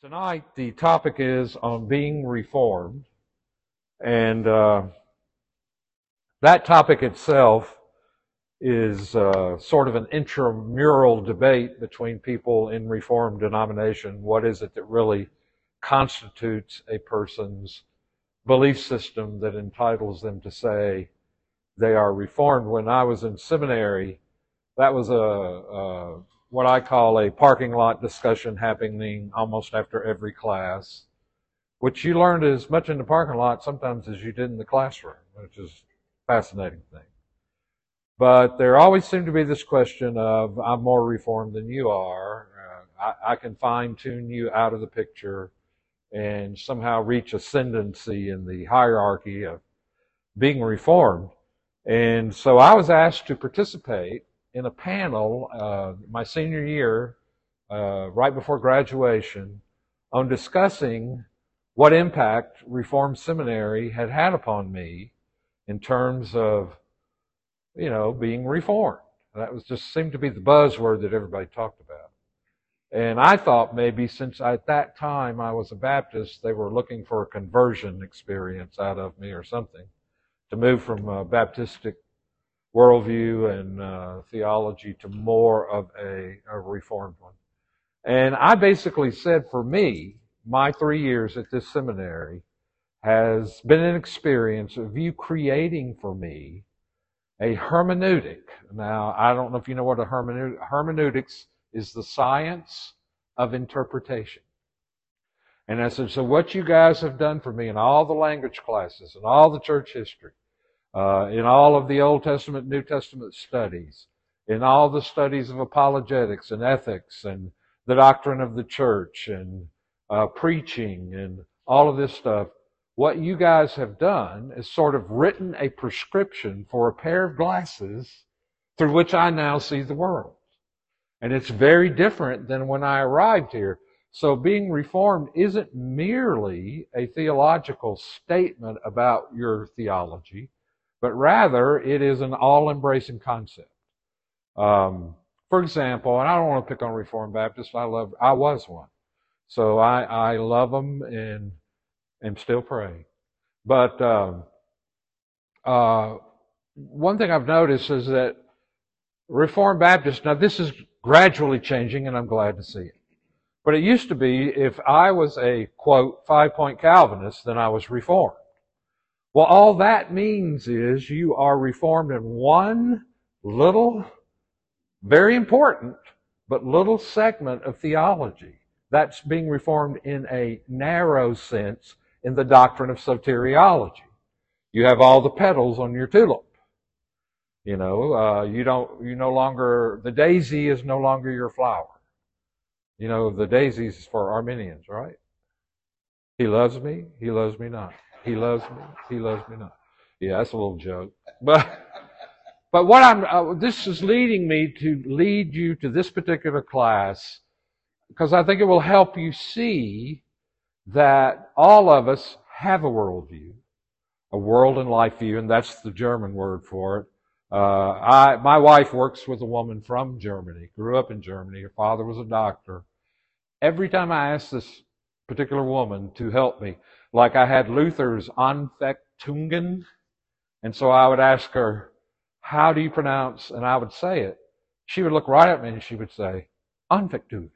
Tonight, the topic is on being reformed. And uh, that topic itself is uh, sort of an intramural debate between people in Reformed denomination. What is it that really constitutes a person's belief system that entitles them to say they are Reformed? When I was in seminary, that was a, a what I call a parking lot discussion happening almost after every class, which you learned as much in the parking lot sometimes as you did in the classroom, which is a fascinating thing. But there always seemed to be this question of, I'm more reformed than you are. Uh, I, I can fine tune you out of the picture and somehow reach ascendancy in the hierarchy of being reformed. And so I was asked to participate in a panel uh, my senior year, uh, right before graduation, on discussing what impact Reformed Seminary had had upon me in terms of, you know, being reformed. That was just seemed to be the buzzword that everybody talked about. And I thought maybe since at that time I was a Baptist, they were looking for a conversion experience out of me or something to move from a Baptistic worldview and uh, theology to more of a, a reformed one. And I basically said for me, my three years at this seminary has been an experience of you creating for me a hermeneutic. Now, I don't know if you know what a hermeneutic, hermeneutics is the science of interpretation. And I said, so what you guys have done for me in all the language classes and all the church history uh, in all of the Old Testament, New Testament studies, in all the studies of apologetics and ethics and the doctrine of the church and uh, preaching and all of this stuff, what you guys have done is sort of written a prescription for a pair of glasses through which I now see the world. And it's very different than when I arrived here. So being reformed isn't merely a theological statement about your theology but rather it is an all-embracing concept. Um, for example, and I don't want to pick on Reformed Baptists. I love, I was one, so I, I love them and am still praying. But um, uh, one thing I've noticed is that Reformed Baptists. Now this is gradually changing, and I'm glad to see it. But it used to be if I was a quote five point Calvinist, then I was Reformed. Well, all that means is you are reformed in one little, very important, but little segment of theology. That's being reformed in a narrow sense in the doctrine of soteriology. You have all the petals on your tulip. You know, uh, you don't, you no longer, the daisy is no longer your flower. You know, the daisy is for Arminians, right? He loves me, he loves me not. He loves me. He loves me not. Yeah, that's a little joke. But, but what I'm, uh, this is leading me to lead you to this particular class because I think it will help you see that all of us have a worldview, a world and life view, and that's the German word for it. Uh, I, my wife works with a woman from Germany, grew up in Germany. Her father was a doctor. Every time I ask this particular woman to help me, like I had Luther's Anfechtungen. And so I would ask her, how do you pronounce? And I would say it. She would look right at me and she would say, Anfechtungen.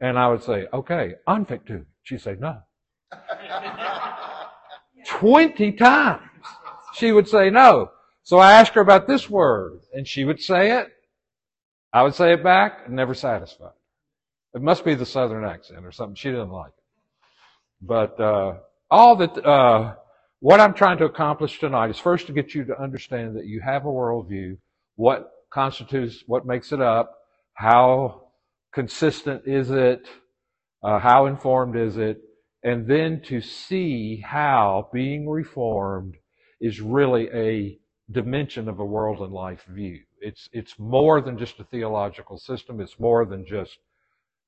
And I would say, okay, Anfechtungen. She'd say, no. 20 times. She would say no. So I asked her about this word and she would say it. I would say it back and never satisfied. It must be the southern accent or something. She didn't like it. But uh, all that, uh, what I'm trying to accomplish tonight is first to get you to understand that you have a worldview, what constitutes, what makes it up, how consistent is it, uh, how informed is it, and then to see how being reformed is really a dimension of a world and life view. It's, it's more than just a theological system. It's more than just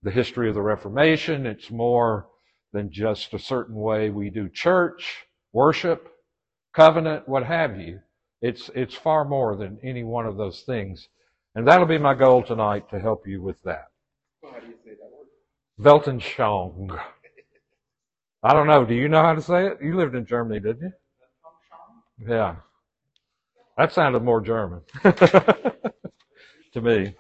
the history of the Reformation. It's more than just a certain way we do church, worship, covenant, what have you. It's, it's far more than any one of those things. And that'll be my goal tonight to help you with that. how do you say that word? Weltanschauung. I don't know. Do you know how to say it? You lived in Germany, didn't you? Yeah. That sounded more German to me.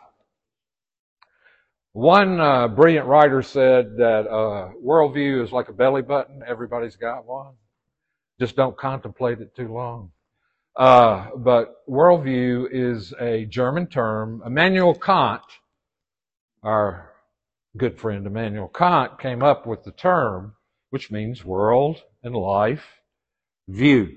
One uh, brilliant writer said that uh, worldview is like a belly button. Everybody's got one. Just don't contemplate it too long. Uh, but worldview is a German term. Immanuel Kant, our good friend Immanuel Kant, came up with the term, which means world and life view.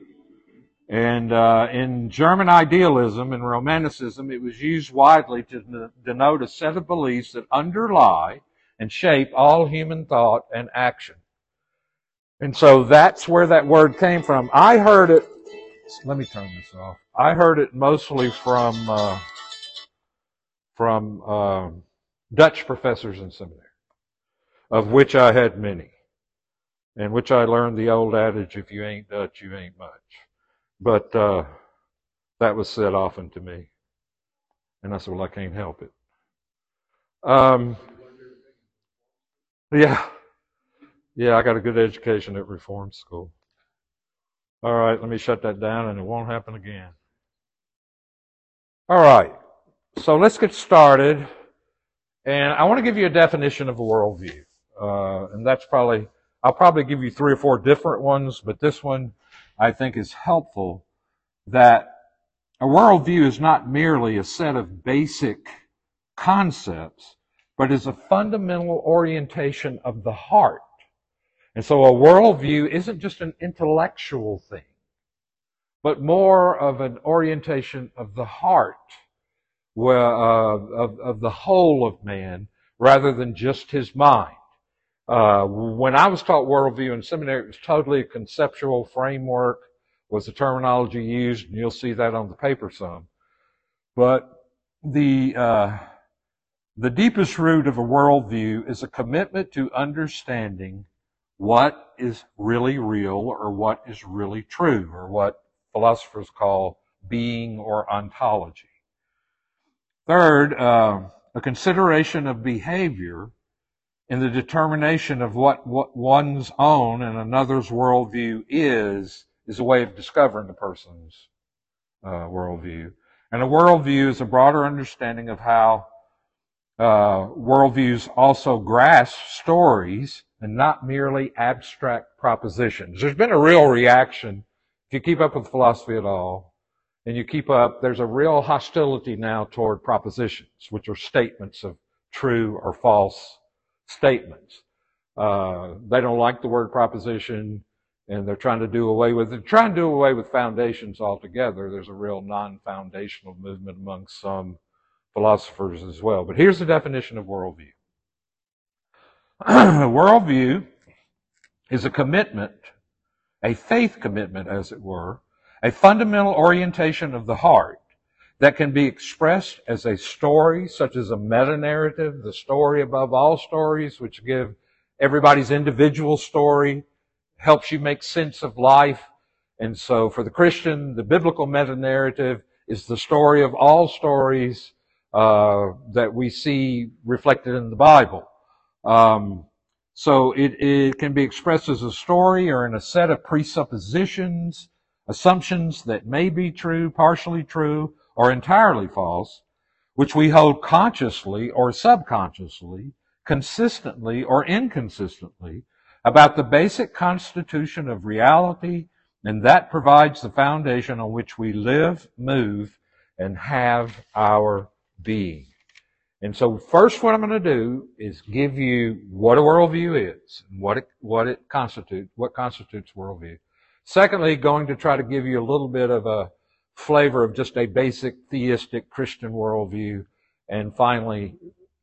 And uh, in German idealism and Romanticism, it was used widely to denote a set of beliefs that underlie and shape all human thought and action. And so that's where that word came from. I heard it. Let me turn this off. I heard it mostly from uh, from uh, Dutch professors in seminary, of which I had many, and which I learned the old adage: "If you ain't Dutch, you ain't much." But uh, that was said often to me. And I said, well, I can't help it. Um, yeah. Yeah, I got a good education at Reform School. All right, let me shut that down and it won't happen again. All right, so let's get started. And I want to give you a definition of a worldview. Uh, and that's probably, I'll probably give you three or four different ones, but this one I think is helpful that a worldview is not merely a set of basic concepts, but is a fundamental orientation of the heart. And so a worldview isn't just an intellectual thing, but more of an orientation of the heart, of the whole of man, rather than just his mind. Uh, when I was taught worldview in seminary, it was totally a conceptual framework was the terminology used, and you'll see that on the paper some. But the uh, the deepest root of a worldview is a commitment to understanding what is really real or what is really true, or what philosophers call being or ontology. Third, uh, a consideration of behavior in the determination of what, what one's own and another's worldview is, is a way of discovering the person's uh, worldview. And a worldview is a broader understanding of how uh, worldviews also grasp stories and not merely abstract propositions. There's been a real reaction, if you keep up with philosophy at all, and you keep up, there's a real hostility now toward propositions, which are statements of true or false statements. Uh, they don't like the word proposition, and they're trying to do away with it. Trying to do away with foundations altogether. There's a real non-foundational movement among some philosophers as well. But here's the definition of worldview. worldview is a commitment, a faith commitment, as it were, a fundamental orientation of the heart that can be expressed as a story, such as a meta narrative, the story above all stories, which give everybody's individual story, helps you make sense of life. And so for the Christian, the biblical meta narrative is the story of all stories uh, that we see reflected in the Bible. Um, so it, it can be expressed as a story or in a set of presuppositions, assumptions that may be true, partially true, or entirely false, which we hold consciously or subconsciously, consistently or inconsistently, about the basic constitution of reality, and that provides the foundation on which we live, move, and have our being. And so first what I'm going to do is give you what a worldview is, what it, what it constitutes, what constitutes worldview. Secondly, going to try to give you a little bit of a flavor of just a basic theistic Christian worldview, and finally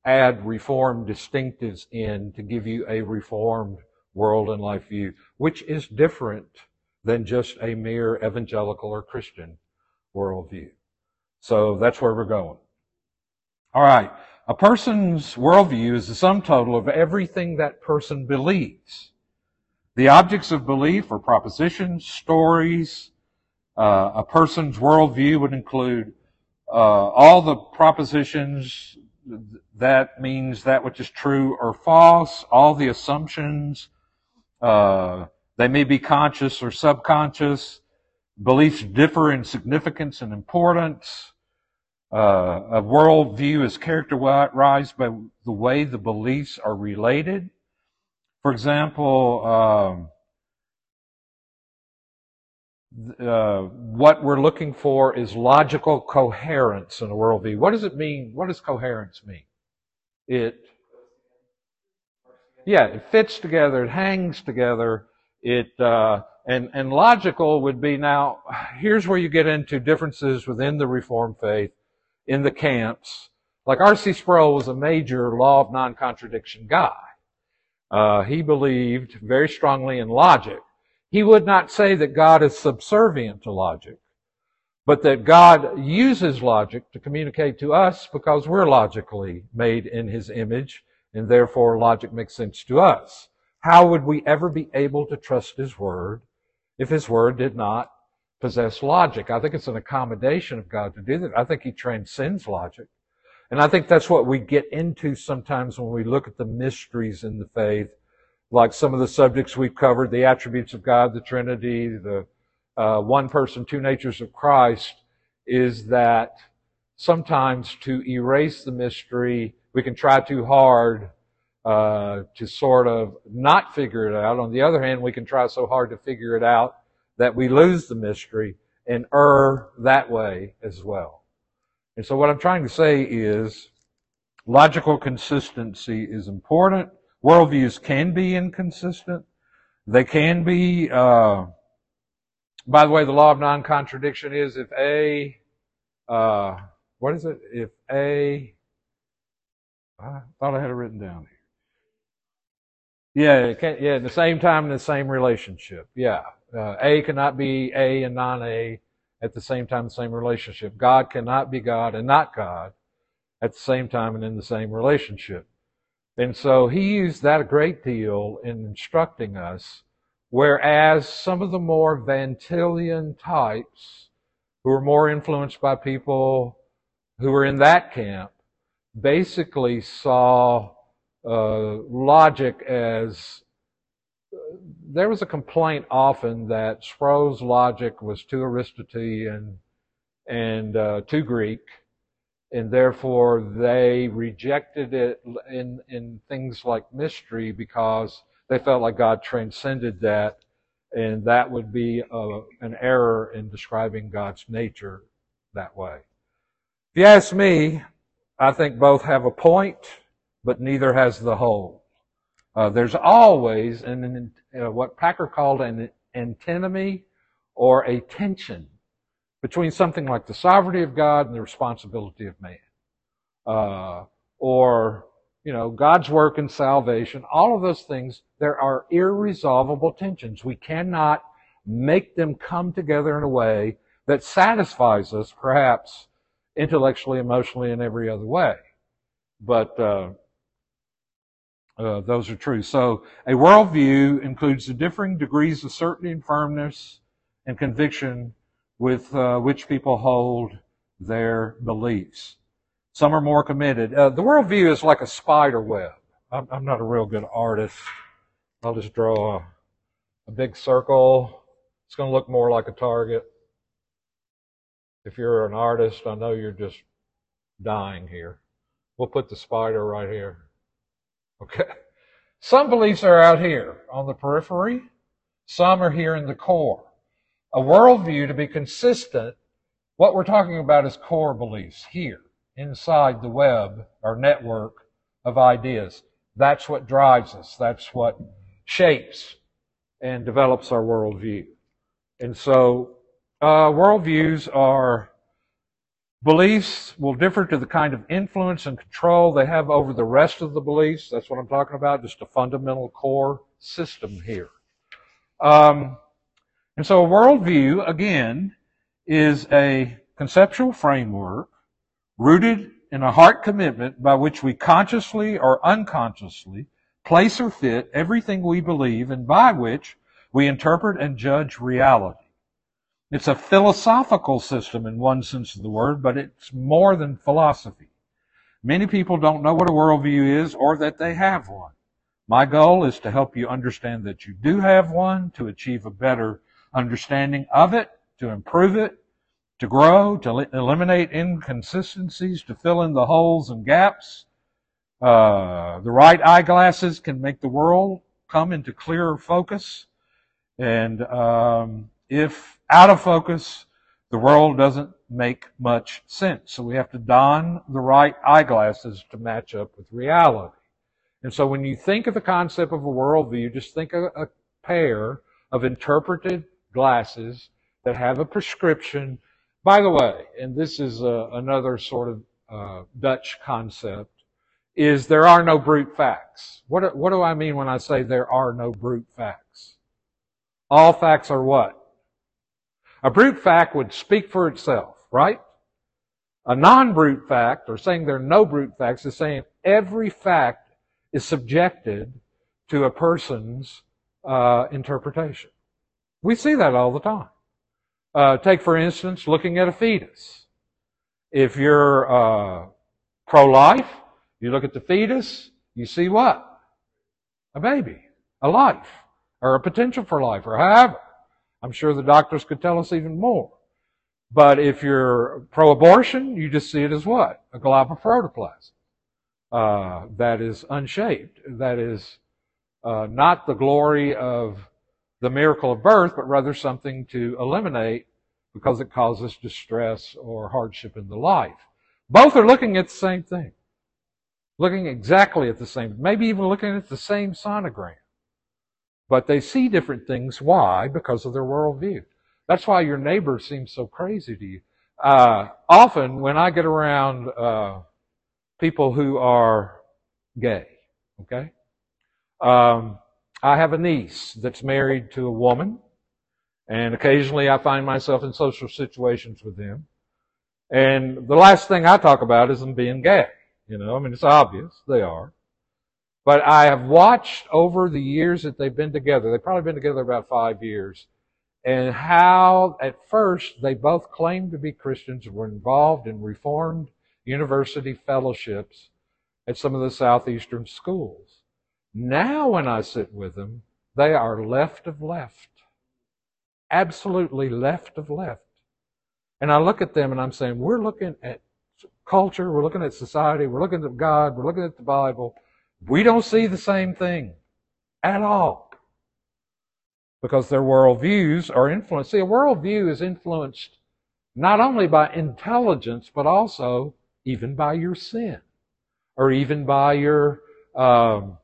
add reformed distinctives in to give you a reformed world and life view, which is different than just a mere evangelical or Christian worldview. So that's where we're going. All right. A person's worldview is the sum total of everything that person believes. The objects of belief are propositions, stories, uh, a person's worldview would include uh, all the propositions that means that which is true or false. All the assumptions, uh, they may be conscious or subconscious. Beliefs differ in significance and importance. Uh, a worldview is characterized by the way the beliefs are related. For example, um, uh, what we're looking for is logical coherence in a worldview. What does it mean? What does coherence mean? It, yeah, it fits together, it hangs together, it, uh, and, and logical would be now, here's where you get into differences within the Reformed faith in the camps. Like R.C. Sproul was a major law of non-contradiction guy. Uh, he believed very strongly in logic. He would not say that God is subservient to logic, but that God uses logic to communicate to us because we're logically made in His image, and therefore logic makes sense to us. How would we ever be able to trust His Word if His Word did not possess logic? I think it's an accommodation of God to do that. I think He transcends logic. And I think that's what we get into sometimes when we look at the mysteries in the faith like some of the subjects we've covered, the attributes of God, the Trinity, the uh, one person, two natures of Christ, is that sometimes to erase the mystery, we can try too hard uh, to sort of not figure it out. On the other hand, we can try so hard to figure it out that we lose the mystery and err that way as well. And so what I'm trying to say is logical consistency is important worldviews can be inconsistent. They can be, uh, by the way, the law of non-contradiction is if A, uh, what is it? If A, I thought I had it written down here. Yeah, it can, yeah, at the same time in the same relationship. Yeah. Uh, A cannot be A and non-A at the same time, the same relationship. God cannot be God and not God at the same time and in the same relationship. And so he used that a great deal in instructing us, whereas some of the more Van Tillian types, who were more influenced by people who were in that camp, basically saw uh, logic as there was a complaint often that Sproul's logic was too Aristotelian and uh, too Greek, and therefore they rejected it in, in things like mystery because they felt like God transcended that, and that would be a, uh, an error in describing God's nature that way. If you ask me, I think both have a point, but neither has the whole. Uh, there's always an, uh, what Packer called an antinomy or a tension between something like the sovereignty of God and the responsibility of man. Uh, or, you know, God's work and salvation, all of those things, there are irresolvable tensions. We cannot make them come together in a way that satisfies us, perhaps intellectually, emotionally, and every other way. But uh, uh, those are true. So a worldview includes the differing degrees of certainty and firmness and conviction with uh, which people hold their beliefs. Some are more committed. Uh, the worldview is like a spider web. I'm, I'm, not a real good artist. I'll just draw a, a big circle. It's going to look more like a target. If you're an artist, I know you're just dying here. We'll put the spider right here. Okay. Some beliefs are out here on the periphery. Some are here in the core a worldview to be consistent, what we're talking about is core beliefs here inside the web or network of ideas. That's what drives us. That's what shapes and develops our worldview. And so, uh, worldviews are beliefs will differ to the kind of influence and control they have over the rest of the beliefs. That's what I'm talking about, just a fundamental core system here. Um, and so a worldview, again, is a conceptual framework rooted in a heart commitment by which we consciously or unconsciously place or fit everything we believe and by which we interpret and judge reality. It's a philosophical system in one sense of the word, but it's more than philosophy. Many people don't know what a worldview is or that they have one. My goal is to help you understand that you do have one, to achieve a better understanding of it, to improve it, to grow, to eliminate inconsistencies, to fill in the holes and gaps. Uh, the right eyeglasses can make the world come into clearer focus. And um, if out of focus, the world doesn't make much sense. So we have to don the right eyeglasses to match up with reality. And so when you think of the concept of a worldview, just think of a pair of interpreted glasses that have a prescription. By the way, and this is uh, another sort of uh, Dutch concept, is there are no brute facts. What, what do I mean when I say there are no brute facts? All facts are what? A brute fact would speak for itself, right? A non-brute fact, or saying there are no brute facts, is saying every fact is subjected to a person's uh, interpretation. We see that all the time. Uh, take, for instance, looking at a fetus. If you're uh, pro-life, you look at the fetus, you see what? A baby, a life, or a potential for life, or however. I'm sure the doctors could tell us even more. But if you're pro-abortion, you just see it as what? A glob of protoplasm. Uh, that is unshaped. That is uh, not the glory of the miracle of birth, but rather something to eliminate because it causes distress or hardship in the life. Both are looking at the same thing. Looking exactly at the same, maybe even looking at the same sonogram. But they see different things. Why? Because of their worldview. That's why your neighbor seems so crazy to you. Uh, often when I get around uh, people who are gay, okay, um, I have a niece that's married to a woman, and occasionally I find myself in social situations with them. And the last thing I talk about is them being gay. You know, I mean, it's obvious they are. But I have watched over the years that they've been together, they've probably been together about five years, and how at first they both claimed to be Christians and were involved in Reformed university fellowships at some of the southeastern schools. Now when I sit with them, they are left of left. Absolutely left of left. And I look at them and I'm saying, we're looking at culture, we're looking at society, we're looking at God, we're looking at the Bible, we don't see the same thing at all. Because their worldviews are influenced. See, a worldview is influenced not only by intelligence, but also even by your sin. Or even by your, um,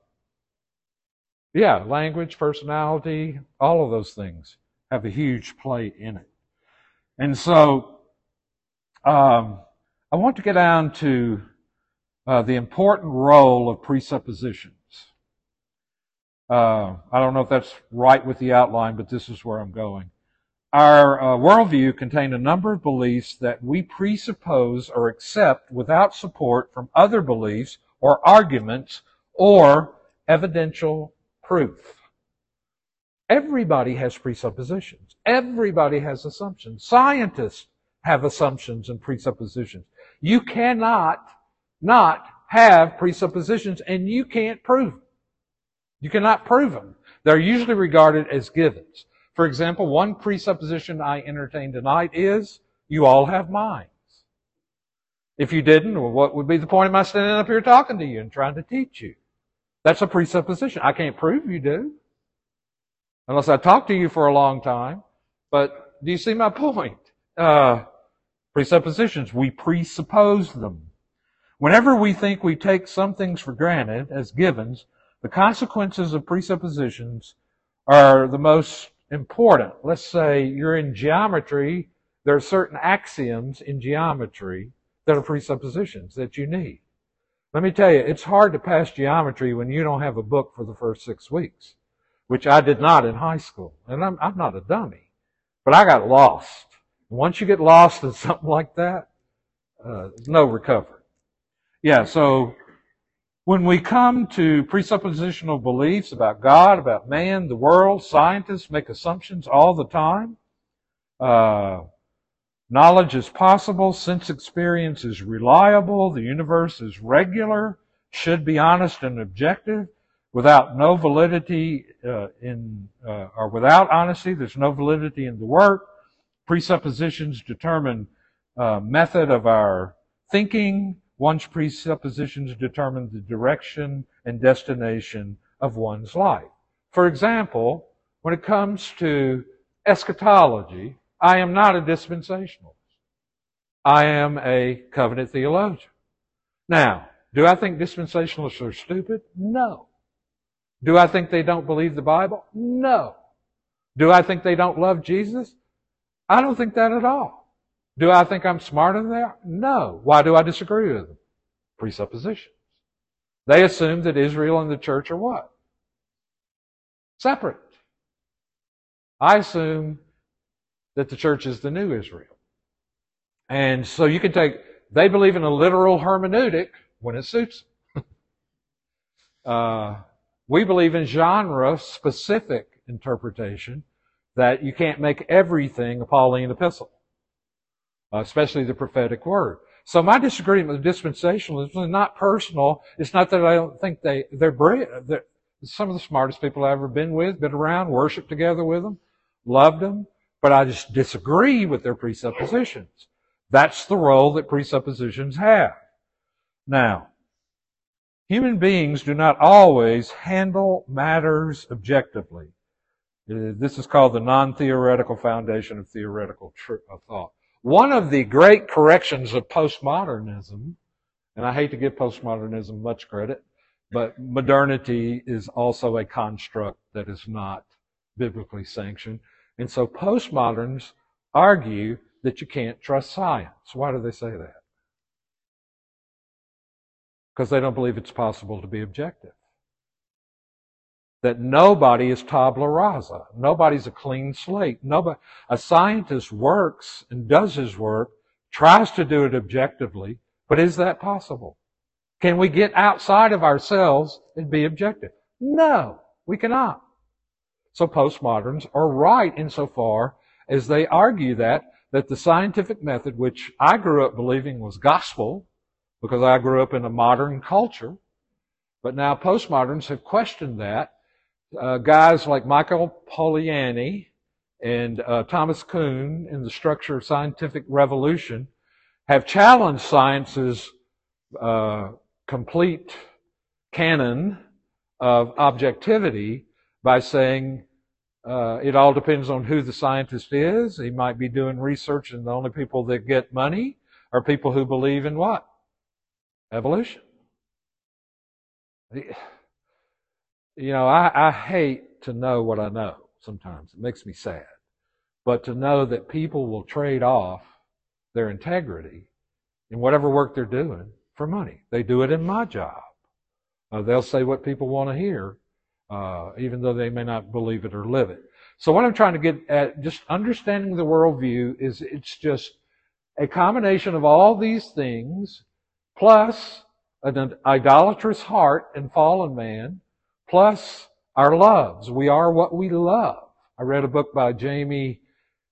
yeah, language, personality, all of those things have a huge play in it. And so, um, I want to get down to uh, the important role of presuppositions. Uh, I don't know if that's right with the outline, but this is where I'm going. Our uh, worldview contained a number of beliefs that we presuppose or accept without support from other beliefs or arguments or evidential proof. Everybody has presuppositions. Everybody has assumptions. Scientists have assumptions and presuppositions. You cannot not have presuppositions and you can't prove them. You cannot prove them. They're usually regarded as givens. For example, one presupposition I entertain tonight is you all have minds. If you didn't, well, what would be the point of my standing up here talking to you and trying to teach you? That's a presupposition. I can't prove you do. Unless I talk to you for a long time. But do you see my point? Uh, presuppositions, we presuppose them. Whenever we think we take some things for granted as givens, the consequences of presuppositions are the most important. Let's say you're in geometry, there are certain axioms in geometry that are presuppositions that you need. Let me tell you, it's hard to pass geometry when you don't have a book for the first six weeks, which I did not in high school. And I'm, I'm not a dummy, but I got lost. Once you get lost in something like that, uh, no recovery. Yeah, so when we come to presuppositional beliefs about God, about man, the world, scientists make assumptions all the time. Uh, Knowledge is possible, sense experience is reliable, the universe is regular, should be honest and objective. Without no validity uh, in, uh, or without honesty, there's no validity in the work. Presuppositions determine uh, method of our thinking. One's presuppositions determine the direction and destination of one's life. For example, when it comes to eschatology, I am not a dispensationalist. I am a covenant theologian. Now, do I think dispensationalists are stupid? No. Do I think they don't believe the Bible? No. Do I think they don't love Jesus? I don't think that at all. Do I think I'm smarter than they are? No. Why do I disagree with them? Presuppositions. They assume that Israel and the church are what? Separate. I assume that the church is the new Israel. And so you can take, they believe in a literal hermeneutic when it suits them. uh, we believe in genre specific interpretation that you can't make everything a Pauline epistle, uh, especially the prophetic word. So my disagreement with dispensationalism is not personal. It's not that I don't think they, they're brilliant. They're some of the smartest people I've ever been with, been around, worshiped together with them, loved them, but I just disagree with their presuppositions. That's the role that presuppositions have. Now, human beings do not always handle matters objectively. Uh, this is called the non-theoretical foundation of theoretical thought. One of the great corrections of postmodernism, and I hate to give postmodernism much credit, but modernity is also a construct that is not biblically sanctioned. And so postmoderns argue that you can't trust science. Why do they say that? Because they don't believe it's possible to be objective. That nobody is tabula rasa. Nobody's a clean slate. Nobody, a scientist works and does his work, tries to do it objectively, but is that possible? Can we get outside of ourselves and be objective? No, we cannot. So postmoderns are right insofar as they argue that, that the scientific method, which I grew up believing was gospel, because I grew up in a modern culture, but now postmoderns have questioned that. Uh, guys like Michael Polanyi and uh, Thomas Kuhn in the structure of scientific revolution have challenged science's uh, complete canon of objectivity by saying uh, it all depends on who the scientist is. He might be doing research, and the only people that get money are people who believe in what? Evolution. You know, I, I hate to know what I know sometimes. It makes me sad. But to know that people will trade off their integrity in whatever work they're doing for money. They do it in my job. Uh, they'll say what people want to hear uh, even though they may not believe it or live it. So what I'm trying to get at, just understanding the worldview is it's just a combination of all these things, plus an idolatrous heart and fallen man, plus our loves. We are what we love. I read a book by Jamie,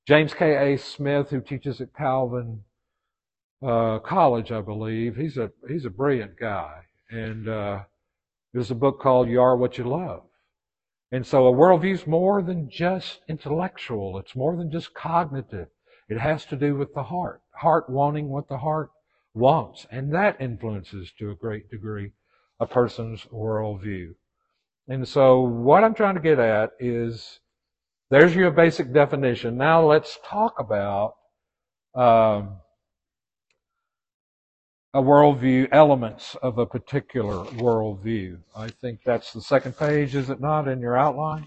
James K. A. Smith, who teaches at Calvin uh, College, I believe. He's a he's a brilliant guy, and uh, there's a book called "You Are What You Love." And so a worldview is more than just intellectual. It's more than just cognitive. It has to do with the heart. Heart wanting what the heart wants. And that influences to a great degree a person's worldview. And so what I'm trying to get at is there's your basic definition. Now let's talk about um, a worldview, elements of a particular worldview. I think that's the second page, is it not, in your outline?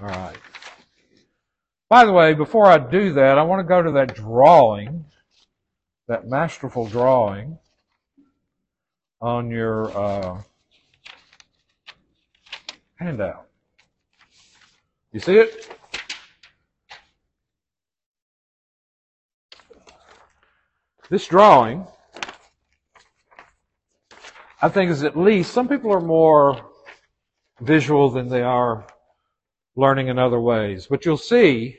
All right. By the way, before I do that, I want to go to that drawing, that masterful drawing on your uh, handout. You see it? This drawing, I think, is at least, some people are more visual than they are learning in other ways. But you'll see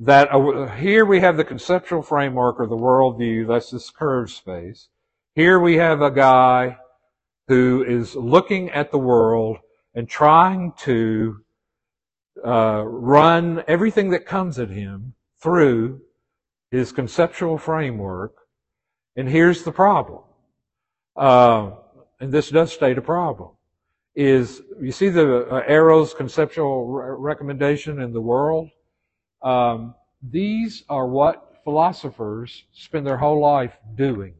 that uh, here we have the conceptual framework or the worldview, that's this curved space. Here we have a guy who is looking at the world and trying to uh, run everything that comes at him through his conceptual framework. And here's the problem. Uh, and this does state a problem. Is you see the uh, Arrow's conceptual re- recommendation in the world? Um, these are what philosophers spend their whole life doing,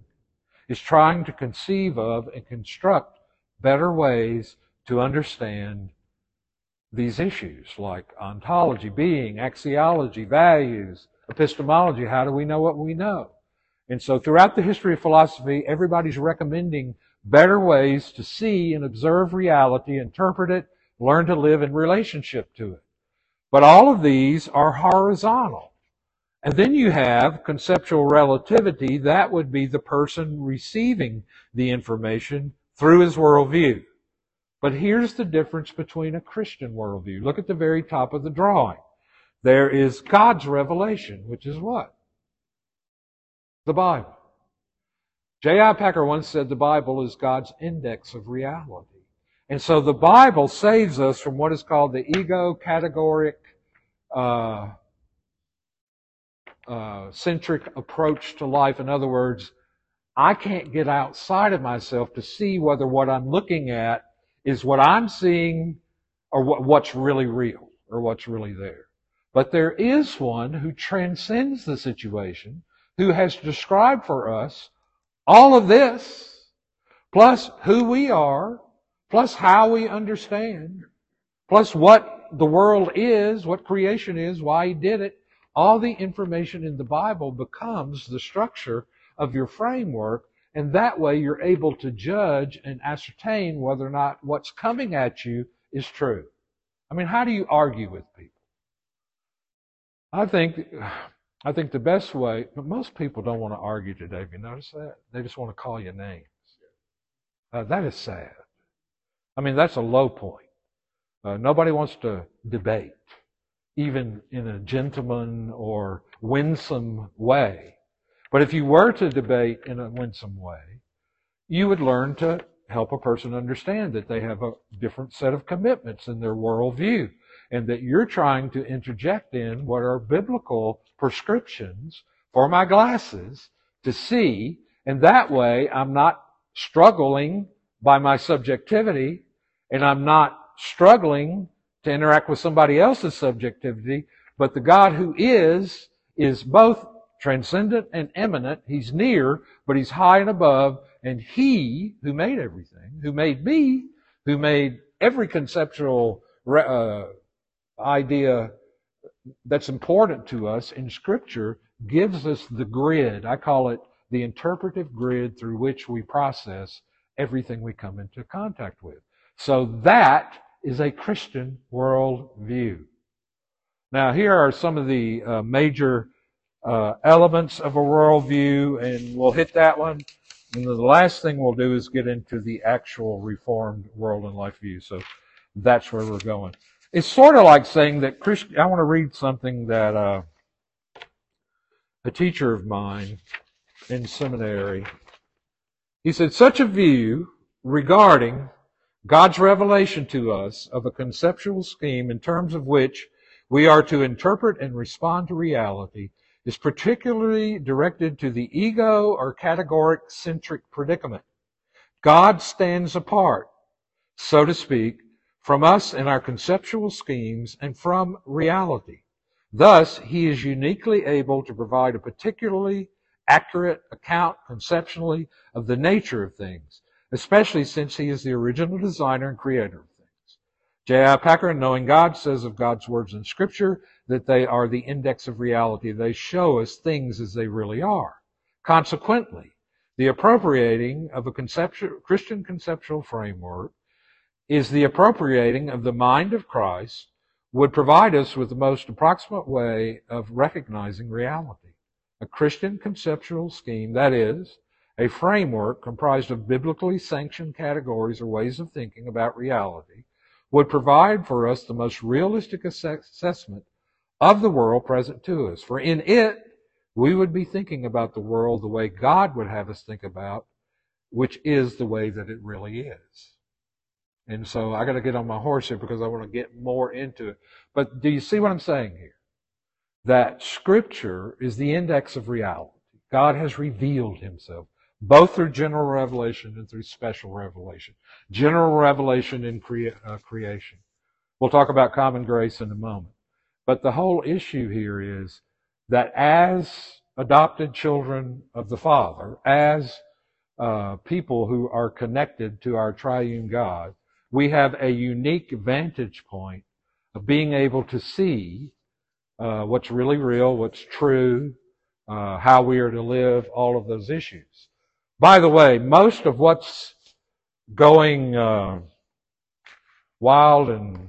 is trying to conceive of and construct better ways to understand these issues like ontology, being, axiology, values, epistemology. How do we know what we know? And so throughout the history of philosophy, everybody's recommending better ways to see and observe reality, interpret it, learn to live in relationship to it. But all of these are horizontal. And then you have conceptual relativity. That would be the person receiving the information through his worldview. But here's the difference between a Christian worldview. Look at the very top of the drawing. There is God's revelation, which is what? The Bible. J.I. Packer once said the Bible is God's index of reality. And so the Bible saves us from what is called the ego categoric uh, uh, centric approach to life. In other words, I can't get outside of myself to see whether what I'm looking at is what I'm seeing or what, what's really real or what's really there. But there is one who transcends the situation, who has described for us all of this, plus who we are, plus how we understand, plus what the world is, what creation is, why he did it, all the information in the Bible becomes the structure of your framework, and that way you're able to judge and ascertain whether or not what's coming at you is true. I mean, how do you argue with people? I think I think the best way, but most people don't want to argue today. Have you noticed that? They just want to call you names. Uh, that is sad. I mean, that's a low point. Uh, nobody wants to debate, even in a gentleman or winsome way. But if you were to debate in a winsome way, you would learn to help a person understand that they have a different set of commitments in their worldview and that you're trying to interject in what are biblical prescriptions for my glasses to see, and that way I'm not struggling by my subjectivity and I'm not struggling to interact with somebody else's subjectivity, but the God who is, is both transcendent and immanent. He's near, but he's high and above, and he who made everything, who made me, who made every conceptual uh, idea that's important to us in Scripture gives us the grid. I call it the interpretive grid through which we process everything we come into contact with. So that is a Christian worldview. Now, here are some of the uh, major uh, elements of a worldview, and we'll hit that one. And the last thing we'll do is get into the actual reformed world and life view. So that's where we're going. It's sort of like saying that. I want to read something that uh, a teacher of mine in seminary. He said, such a view regarding God's revelation to us of a conceptual scheme in terms of which we are to interpret and respond to reality is particularly directed to the ego or categoric centric predicament. God stands apart, so to speak, from us in our conceptual schemes and from reality. Thus, he is uniquely able to provide a particularly accurate account conceptually of the nature of things, especially since he is the original designer and creator of things. J.I. Packer, knowing God, says of God's words in Scripture that they are the index of reality. They show us things as they really are. Consequently, the appropriating of a conceptual, Christian conceptual framework is the appropriating of the mind of Christ would provide us with the most approximate way of recognizing reality. A Christian conceptual scheme, that is, a framework comprised of biblically sanctioned categories or ways of thinking about reality, would provide for us the most realistic assessment of the world present to us. For in it, we would be thinking about the world the way God would have us think about, which is the way that it really is. And so I got to get on my horse here because I want to get more into it. But do you see what I'm saying here? That scripture is the index of reality. God has revealed himself both through general revelation and through special revelation. General revelation in crea- uh, creation. We'll talk about common grace in a moment. But the whole issue here is that as adopted children of the Father, as uh, people who are connected to our triune God, we have a unique vantage point of being able to see uh, what's really real, what's true, uh, how we are to live, all of those issues. By the way, most of what's going uh, wild and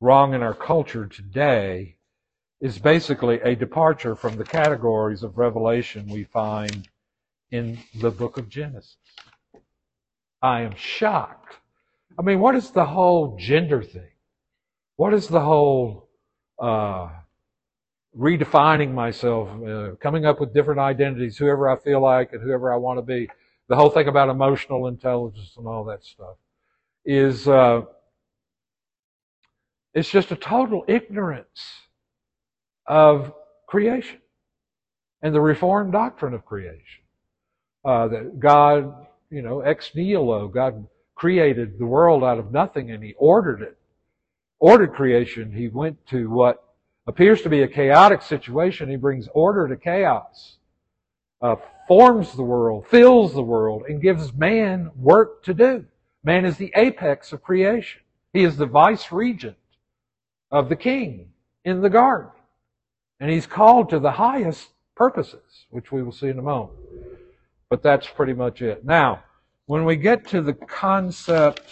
wrong in our culture today is basically a departure from the categories of revelation we find in the book of Genesis. I am shocked. I mean, what is the whole gender thing? What is the whole uh, redefining myself, uh, coming up with different identities, whoever I feel like and whoever I want to be? The whole thing about emotional intelligence and all that stuff is uh, it's just a total ignorance of creation and the Reformed doctrine of creation. Uh, that God, you know, ex nihilo, God created the world out of nothing and He ordered it. Ordered creation. He went to what appears to be a chaotic situation. He brings order to chaos. Uh, forms the world, fills the world, and gives man work to do. Man is the apex of creation. He is the vice regent of the king in the garden. And he's called to the highest purposes, which we will see in a moment. But that's pretty much it. Now, when we get to the concept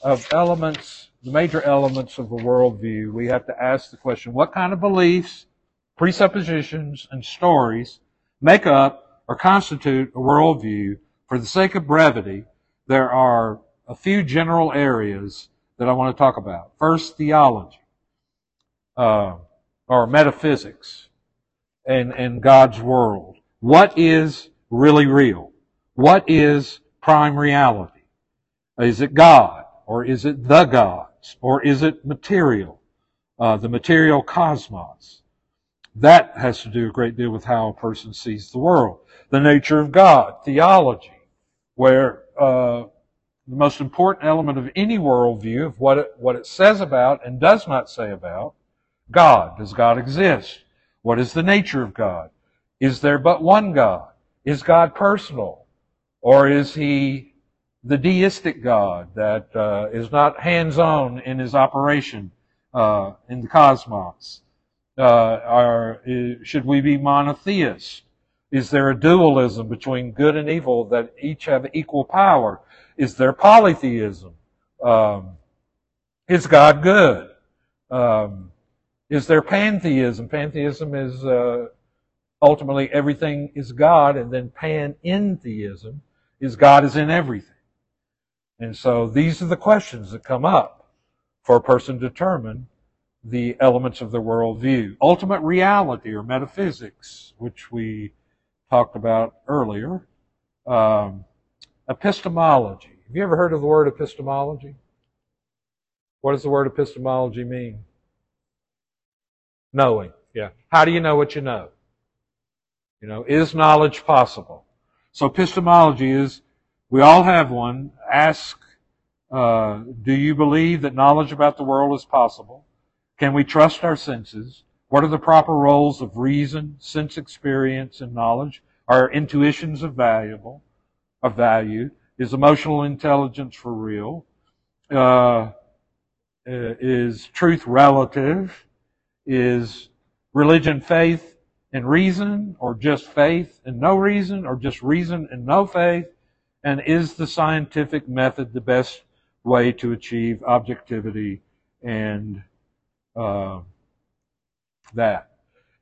of elements, the major elements of a worldview, we have to ask the question, what kind of beliefs, presuppositions, and stories make up or constitute a worldview? For the sake of brevity, there are a few general areas that I want to talk about. First, theology uh, or metaphysics and, and God's world. What is really real? What is prime reality? Is it God? Or is it the gods? Or is it material? Uh, the material cosmos. That has to do a great deal with how a person sees the world. The nature of God, theology, where uh, the most important element of any worldview of what it, what it says about and does not say about God? Does God exist? What is the nature of God? Is there but one God? Is God personal? Or is he the deistic God that uh, is not hands-on in his operation uh, in the cosmos? Uh, should we be monotheists? Is there a dualism between good and evil that each have equal power? Is there polytheism? Um, is God good? Um, is there pantheism? Pantheism is uh, ultimately everything is God, and then panentheism is God is in everything. And so these are the questions that come up for a person to determine the elements of their worldview. Ultimate reality or metaphysics, which we talked about earlier. Um, epistemology. Have you ever heard of the word epistemology? What does the word epistemology mean? Knowing. Yeah. How do you know what you know? You know, is knowledge possible? So epistemology is, we all have one. Ask, uh, do you believe that knowledge about the world is possible? Can we trust our senses? What are the proper roles of reason, sense experience, and knowledge? Are intuitions of valuable, of value? Is emotional intelligence for real? Uh, is truth relative? is religion faith and reason, or just faith and no reason, or just reason and no faith? And is the scientific method the best way to achieve objectivity and uh, that?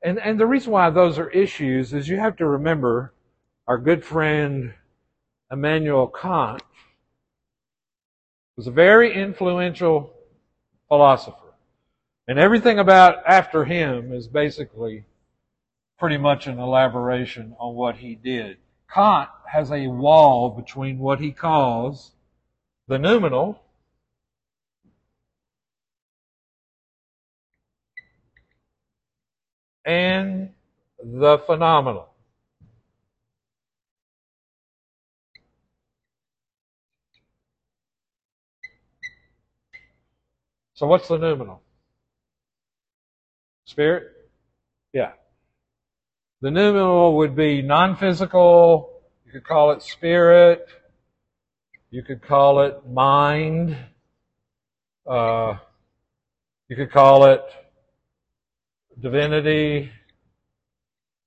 And, and the reason why those are issues is you have to remember our good friend Immanuel Kant was a very influential philosopher. And everything about after him is basically pretty much an elaboration on what he did. Kant has a wall between what he calls the noumenal and the phenomenal. So what's the noumenal? Spirit? Yeah. The noumenal would be non-physical. You could call it spirit. You could call it mind. Uh, you could call it divinity.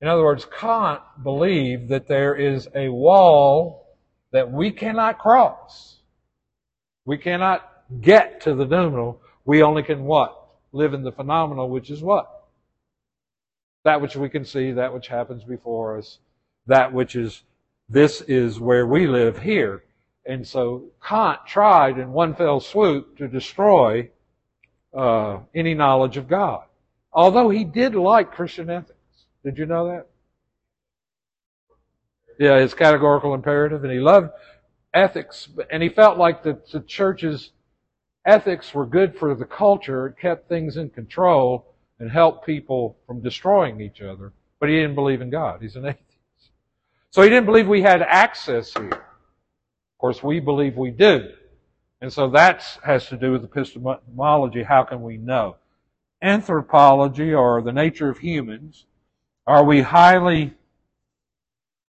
In other words, Kant believed that there is a wall that we cannot cross. We cannot get to the noumenal. We only can what? Live in the phenomenal, which is what? That which we can see, that which happens before us, that which is, this is where we live here. And so Kant tried in one fell swoop to destroy uh, any knowledge of God. Although he did like Christian ethics. Did you know that? Yeah, his categorical imperative, and he loved ethics, and he felt like the, the church's ethics were good for the culture. It kept things in control and help people from destroying each other. But he didn't believe in God. He's an atheist. So he didn't believe we had access here. Of course, we believe we do. And so that has to do with epistemology. How can we know? Anthropology, or the nature of humans, are we highly,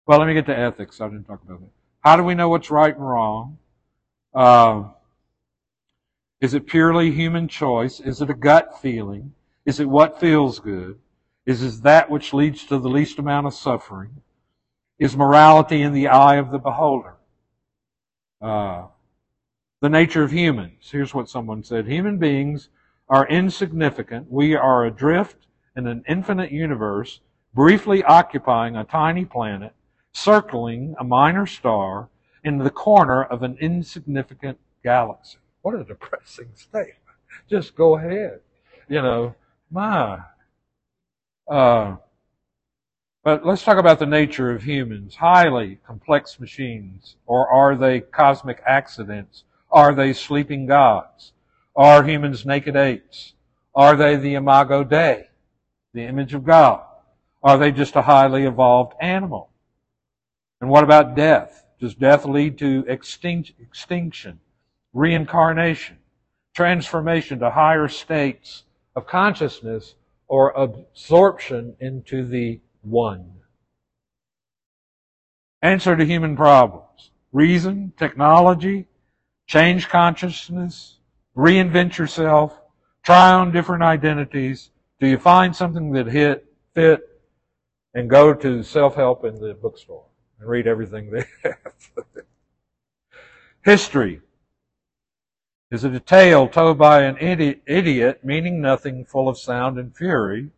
well, let me get to ethics. I didn't talk about that. How do we know what's right and wrong? Uh, is it purely human choice? Is it a gut feeling? Is it what feels good? Is it that which leads to the least amount of suffering? Is morality in the eye of the beholder? Uh, the nature of humans. Here's what someone said. Human beings are insignificant. We are adrift in an infinite universe, briefly occupying a tiny planet, circling a minor star in the corner of an insignificant galaxy. What a depressing statement. Just go ahead. You know, my. Uh, but let's talk about the nature of humans. Highly complex machines, or are they cosmic accidents? Are they sleeping gods? Are humans naked apes? Are they the imago Dei, the image of God? Are they just a highly evolved animal? And what about death? Does death lead to extinction, reincarnation, transformation to higher states of consciousness, or absorption into the one? Answer to human problems. Reason, technology, change consciousness, reinvent yourself, try on different identities. Do you find something that hit, fit, and go to self-help in the bookstore and read everything they have. History. Is it a tale told by an idiot, meaning nothing, full of sound and fury?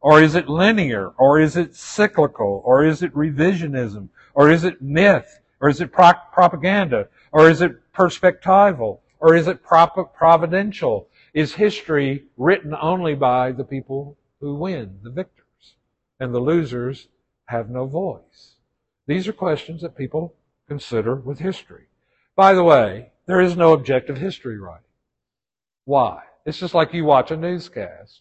Or is it linear? Or is it cyclical? Or is it revisionism? Or is it myth? Or is it pro- propaganda? Or is it perspectival? Or is it providential? Is history written only by the people who win, the victors? And the losers have no voice? These are questions that people consider with history. By the way, there is no objective history writing. Why? It's just like you watch a newscast.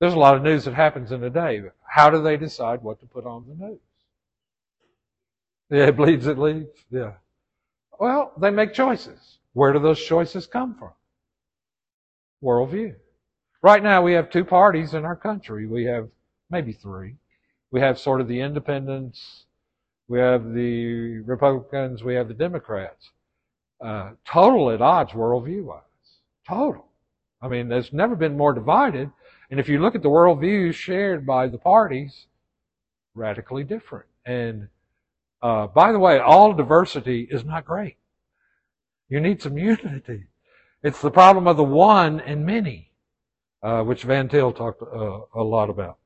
There's a lot of news that happens in a day. How do they decide what to put on the news? Yeah, it bleeds, it leads. Yeah. Well, they make choices. Where do those choices come from? Worldview. Right now we have two parties in our country. We have maybe three. We have sort of the independents, we have the Republicans, we have the Democrats. Uh, total at odds worldview wise. Total. I mean, there's never been more divided. And if you look at the worldviews shared by the parties, radically different. And uh, by the way, all diversity is not great. You need some unity. It's the problem of the one and many, uh, which Van Til talked uh, a lot about.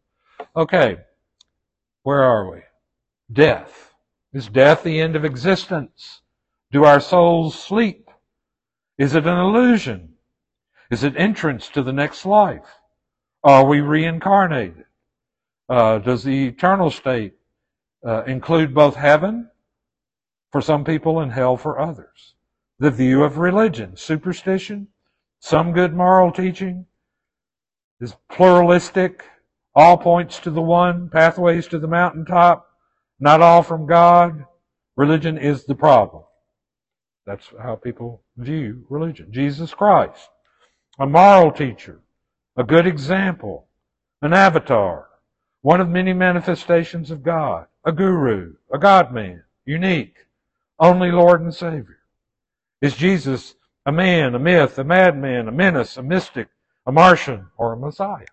Okay, where are we? Death. Is death the end of existence? Do our souls sleep? Is it an illusion? Is it entrance to the next life? Are we reincarnated? Uh, does the eternal state uh, include both heaven for some people and hell for others? The view of religion, superstition, some good moral teaching is pluralistic, all points to the one, pathways to the mountaintop, not all from God. Religion is the problem. That's how people view religion. Jesus Christ, a moral teacher, a good example, an avatar, one of many manifestations of God, a guru, a God man, unique, only Lord and Savior. Is Jesus a man, a myth, a madman, a menace, a mystic, a Martian, or a Messiah?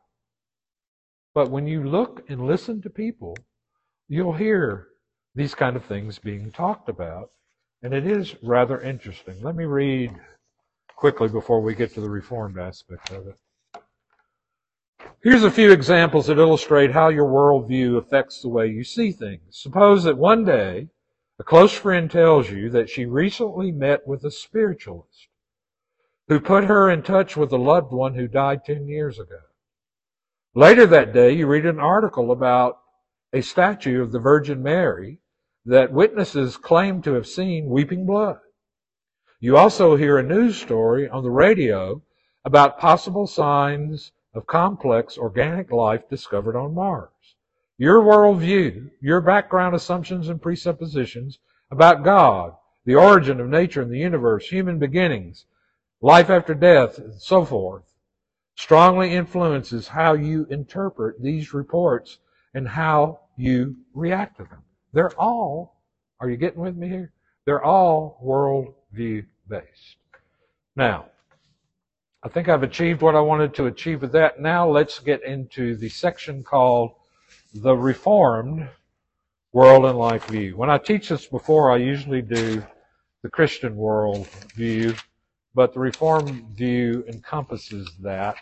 But when you look and listen to people, you'll hear these kind of things being talked about, and it is rather interesting. Let me read quickly before we get to the Reformed aspect of it. Here's a few examples that illustrate how your worldview affects the way you see things. Suppose that one day a close friend tells you that she recently met with a spiritualist who put her in touch with a loved one who died 10 years ago. Later that day, you read an article about a statue of the Virgin Mary that witnesses claim to have seen weeping blood. You also hear a news story on the radio about possible signs of complex organic life discovered on Mars. Your worldview, your background assumptions and presuppositions about God, the origin of nature and the universe, human beginnings, life after death, and so forth, strongly influences how you interpret these reports and how you react to them. They're all, are you getting with me here? They're all worldview based. Now, I think I've achieved what I wanted to achieve with that. Now let's get into the section called the Reformed World and Life View. When I teach this before, I usually do the Christian world view, but the Reformed view encompasses that.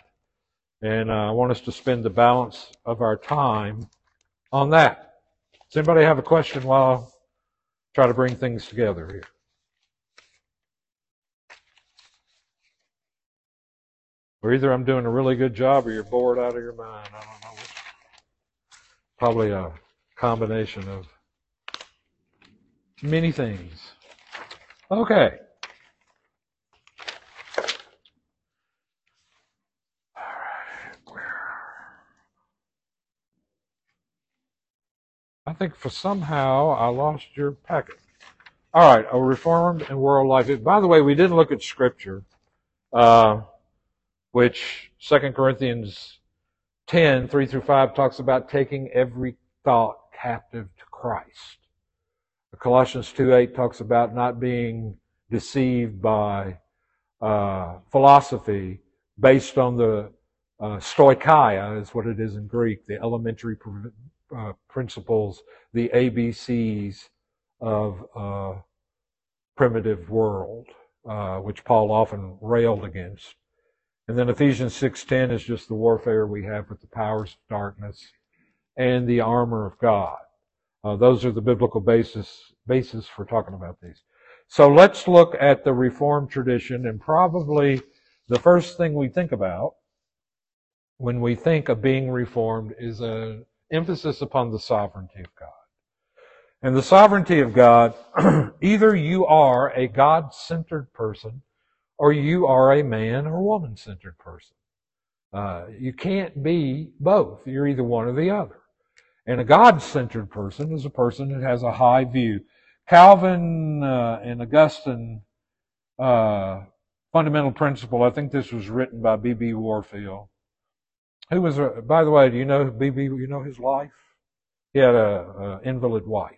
And I want us to spend the balance of our time on that. Does anybody have a question while I try to bring things together here? Or either I'm doing a really good job or you're bored out of your mind. I don't know. Probably a combination of many things. Okay. I think for somehow I lost your packet. All right, a reformed and world life. By the way, we didn't look at scripture. Uh, which 2 Corinthians 10, 3 through 5 talks about taking every thought captive to Christ. Colossians 2, 8 talks about not being deceived by uh, philosophy based on the uh, stoicheia is what it is in Greek, the elementary uh, principles, the ABCs of uh, primitive world, uh, which Paul often railed against. And then Ephesians 6:10 is just the warfare we have with the powers of darkness and the armor of God. Uh, those are the biblical basis basis for talking about these. So let's look at the Reformed tradition, and probably the first thing we think about when we think of being Reformed is an emphasis upon the sovereignty of God. And the sovereignty of God, either you are a God-centered person or you are a man or woman centered person. Uh, you can't be both. You're either one or the other. And a God centered person is a person that has a high view. Calvin uh, and Augustine, uh, fundamental principle, I think this was written by B.B. Warfield. Who was, by the way, do you know B.B., you know his life? He had a, a invalid wife.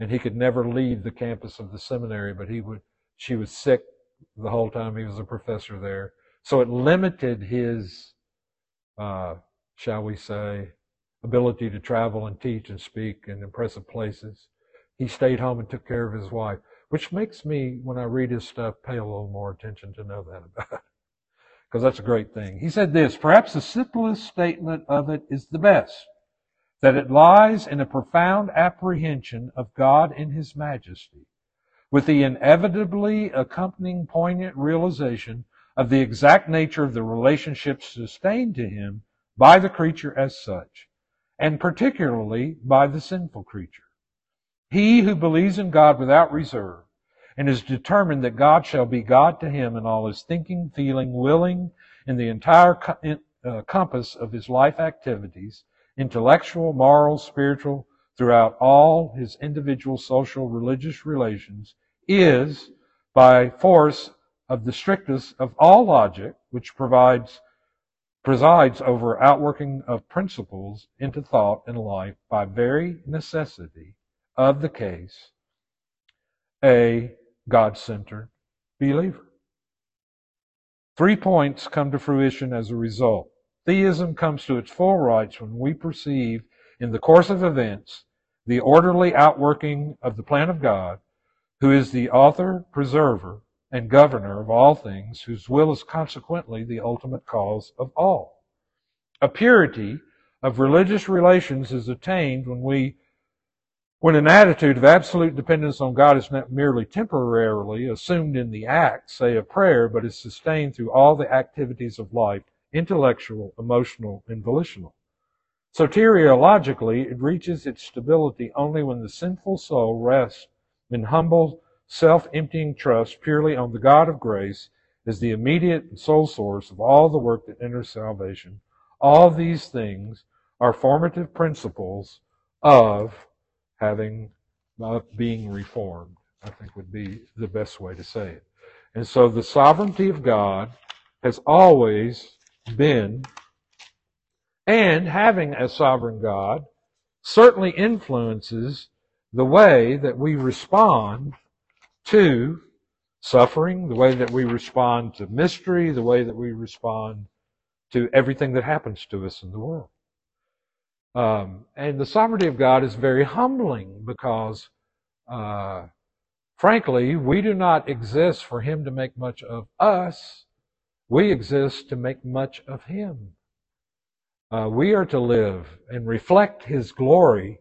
And he could never leave the campus of the seminary, but he would, she was sick the whole time he was a professor there. So it limited his, uh, shall we say, ability to travel and teach and speak in impressive places. He stayed home and took care of his wife, which makes me, when I read his stuff, pay a little more attention to know that about. Because that's a great thing. He said this, perhaps the simplest statement of it is the best, that it lies in a profound apprehension of God in His majesty with the inevitably accompanying poignant realization of the exact nature of the relationship sustained to him by the creature as such, and particularly by the sinful creature. He who believes in God without reserve and is determined that God shall be God to him in all his thinking, feeling, willing, in the entire uh, compass of his life activities, intellectual, moral, spiritual, throughout all his individual social, religious relations, is, by force of the strictest of all logic, which provides presides over outworking of principles into thought and life by very necessity of the case, a God-centered believer. Three points come to fruition as a result. Theism comes to its full rights when we perceive in the course of events the orderly outworking of the plan of God, who is the author, preserver, and governor of all things, whose will is consequently the ultimate cause of all. A purity of religious relations is attained when we when an attitude of absolute dependence on God is not merely temporarily assumed in the act, say, of prayer, but is sustained through all the activities of life, intellectual, emotional, and volitional. Soteriologically, it reaches its stability only when the sinful soul rests in humble, self-emptying trust purely on the God of grace as the immediate and sole source of all the work that enters salvation. All these things are formative principles of having being reformed, I think would be the best way to say it. And so the sovereignty of God has always been, and having a sovereign God certainly influences the way that we respond to suffering, the way that we respond to mystery, the way that we respond to everything that happens to us in the world. Um, and the sovereignty of God is very humbling because, uh, frankly, we do not exist for Him to make much of us. We exist to make much of Him. Uh, we are to live and reflect His glory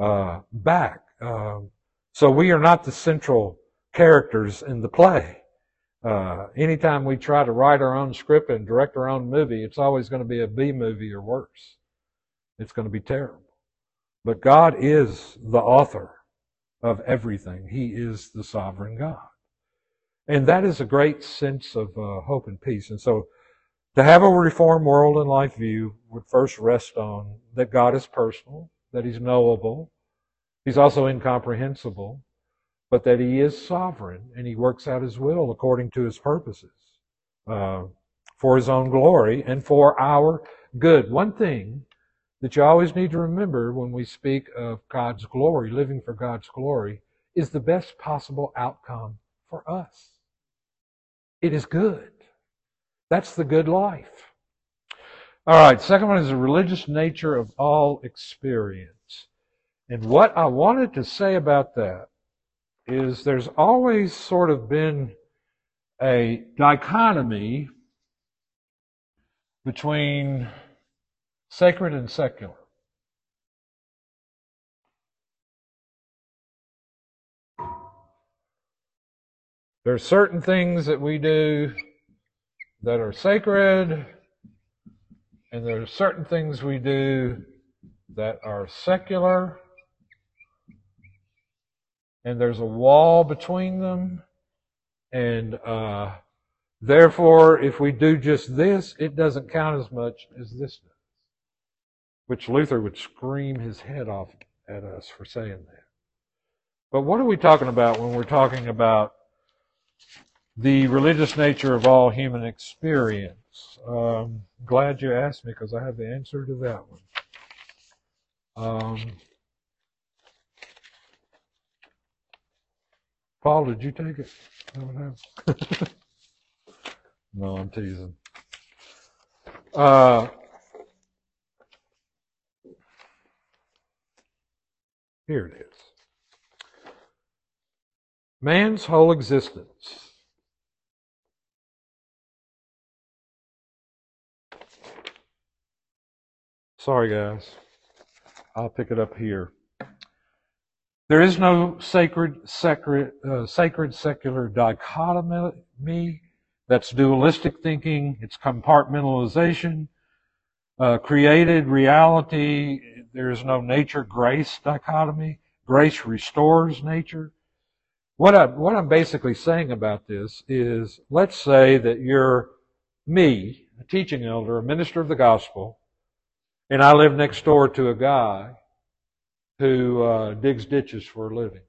uh, back. Um, so we are not the central characters in the play. Uh, anytime we try to write our own script and direct our own movie, it's always going to be a B movie or worse. It's going to be terrible. But God is the author of everything. He is the sovereign God. And that is a great sense of uh, hope and peace. And so to have a reformed world and life view would first rest on that God is personal, that He's knowable, He's also incomprehensible, but that He is sovereign and He works out His will according to His purposes uh, for His own glory and for our good. One thing that you always need to remember when we speak of God's glory, living for God's glory, is the best possible outcome for us. It is good. That's the good life. All right, second one is the religious nature of all experience. And what I wanted to say about that is there's always sort of been a dichotomy between Sacred and secular. There are certain things that we do that are sacred, and there are certain things we do that are secular, and there's a wall between them, and uh, therefore, if we do just this, it doesn't count as much as this does which Luther would scream his head off at us for saying that. But what are we talking about when we're talking about the religious nature of all human experience? Um, glad you asked me because I have the answer to that one. Um, Paul, did you take it? no, I'm teasing. Uh, Here it is. Man's whole existence. Sorry, guys. I'll pick it up here. There is no sacred, sacred, uh, sacred secular dichotomy. That's dualistic thinking. It's compartmentalization. Uh, created reality. There is no nature grace dichotomy. Grace restores nature. What, I, what I'm basically saying about this is let's say that you're me, a teaching elder, a minister of the gospel, and I live next door to a guy who uh, digs ditches for a living.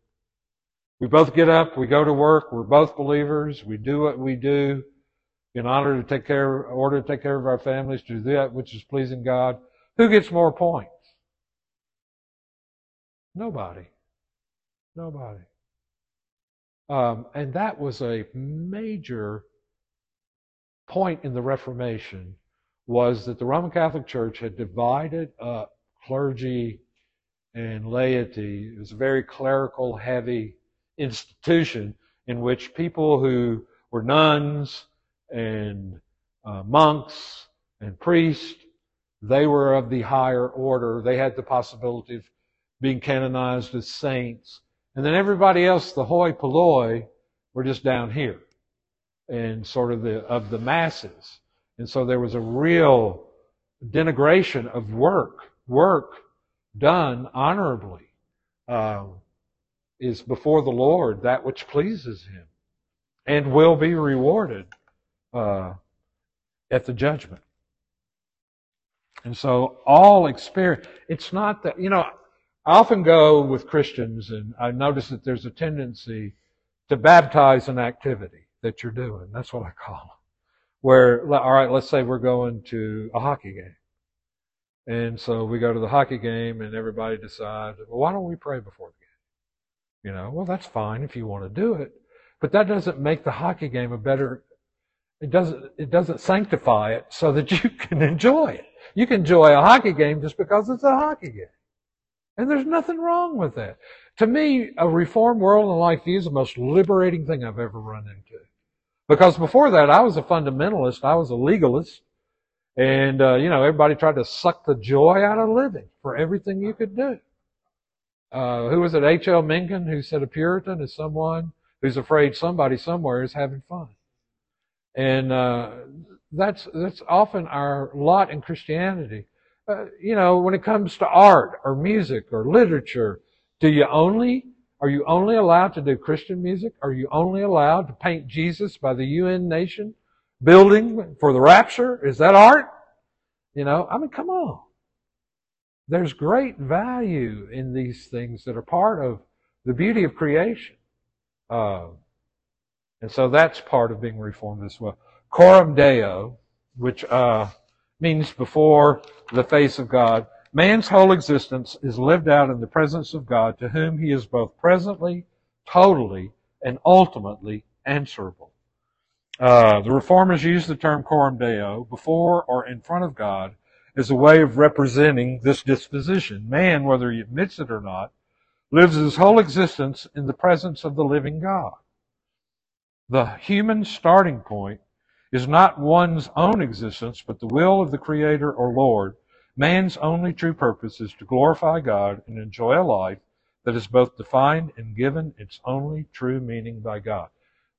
We both get up, we go to work, we're both believers, we do what we do in order to take care, order to take care of our families, to do that which is pleasing God. Who gets more points? Nobody. Nobody. Um, and that was a major point in the Reformation was that the Roman Catholic Church had divided up clergy and laity. It was a very clerical heavy institution in which people who were nuns and uh, monks and priests, they were of the higher order. They had the possibility of being canonized as saints. And then everybody else, the hoi polloi, were just down here and sort of the, of the masses. And so there was a real denigration of work, work done honorably. Uh, is before the Lord that which pleases Him and will be rewarded uh, at the judgment. And so all experience, it's not that, you know, I often go with Christians and I notice that there's a tendency to baptize an activity that you're doing. That's what I call it. Where, all right, let's say we're going to a hockey game. And so we go to the hockey game and everybody decides, well, why don't we pray before the game? You know, well, that's fine if you want to do it, but that doesn't make the hockey game a better. It doesn't. It doesn't sanctify it so that you can enjoy it. You can enjoy a hockey game just because it's a hockey game, and there's nothing wrong with that. To me, a reformed world and life view is the most liberating thing I've ever run into. Because before that, I was a fundamentalist. I was a legalist. And, uh, you know, everybody tried to suck the joy out of living for everything you could do uh, who was it? H.L. Mencken, who said a Puritan is someone who's afraid somebody somewhere is having fun. And uh, that's that's often our lot in Christianity. Uh, you know, when it comes to art or music or literature, do you only are you only allowed to do Christian music? Are you only allowed to paint Jesus by the UN nation building for the rapture? Is that art? You know, I mean, come on. There's great value in these things that are part of the beauty of creation. Uh, and so that's part of being reformed as well. Coram Deo, which uh, means before the face of God. Man's whole existence is lived out in the presence of God, to whom he is both presently, totally, and ultimately answerable. Uh, the reformers use the term coram deo, before or in front of God, as a way of representing this disposition. Man, whether he admits it or not, lives his whole existence in the presence of the living God. The human starting point is not one's own existence, but the will of the Creator or Lord. Man's only true purpose is to glorify God and enjoy a life that is both defined and given its only true meaning by God.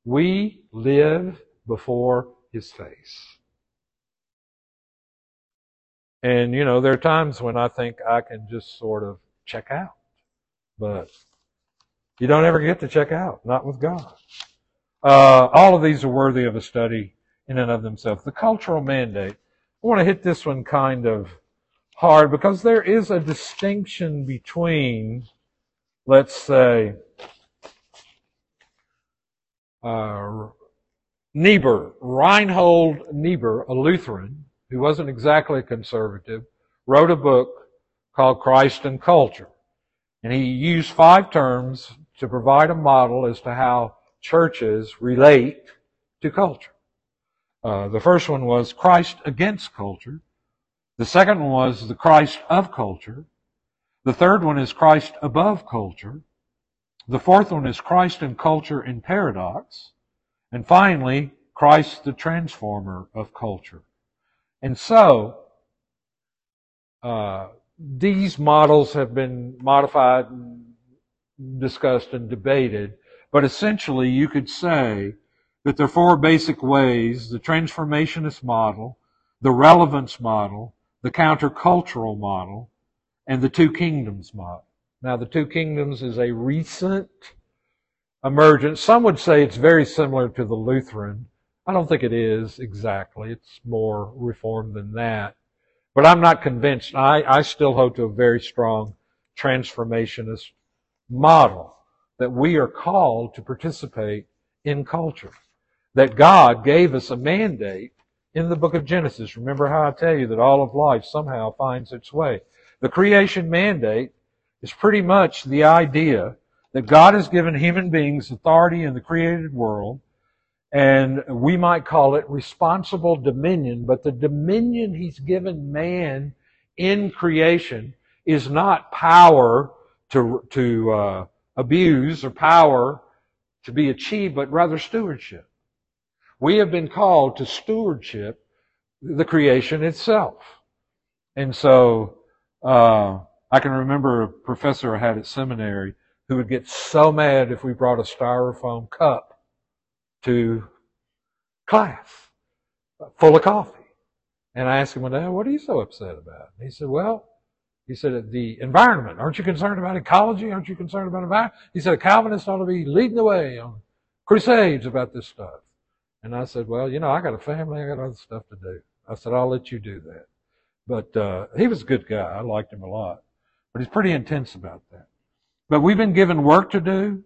We live before His face. And, you know, there are times when I think I can just sort of check out. But you don't ever get to check out, not with God. Uh, all of these are worthy of a study in and of themselves. The cultural mandate. I want to hit this one kind of hard because there is a distinction between, let's say, uh, Niebuhr, Reinhold Niebuhr, a Lutheran, who wasn't exactly a conservative, wrote a book called Christ and Culture. And he used five terms to provide a model as to how churches relate to culture. Uh, the first one was Christ against culture. The second one was the Christ of culture. The third one is Christ above culture. The fourth one is Christ and culture in paradox. And finally, Christ the transformer of culture. And so, uh, these models have been modified and discussed and debated, but essentially you could say that there are four basic ways, the transformationist model, the relevance model, the countercultural model, and the two kingdoms model. Now, the two kingdoms is a recent emergence. Some would say it's very similar to the Lutheran. I don't think it is exactly. It's more reformed than that. But I'm not convinced. I, I still hold to a very strong transformationist model that we are called to participate in culture. That God gave us a mandate in the book of Genesis. Remember how I tell you that all of life somehow finds its way. The creation mandate is pretty much the idea that God has given human beings authority in the created world, and we might call it responsible dominion, but the dominion He's given man in creation is not power to, to uh, abuse or power to be achieved, but rather stewardship. We have been called to stewardship the creation itself. And so, uh, I can remember a professor I had at seminary who would get so mad if we brought a styrofoam cup to class full of coffee. And I asked him one day, what are you so upset about? And he said, well, he said, the environment. Aren't you concerned about ecology? Aren't you concerned about environment? He said, a Calvinist ought to be leading the way on crusades about this stuff. And I said, well, you know, I got a family. I got other stuff to do. I said, I'll let you do that. But, uh, he was a good guy. I liked him a lot. But he's pretty intense about that. But we've been given work to do.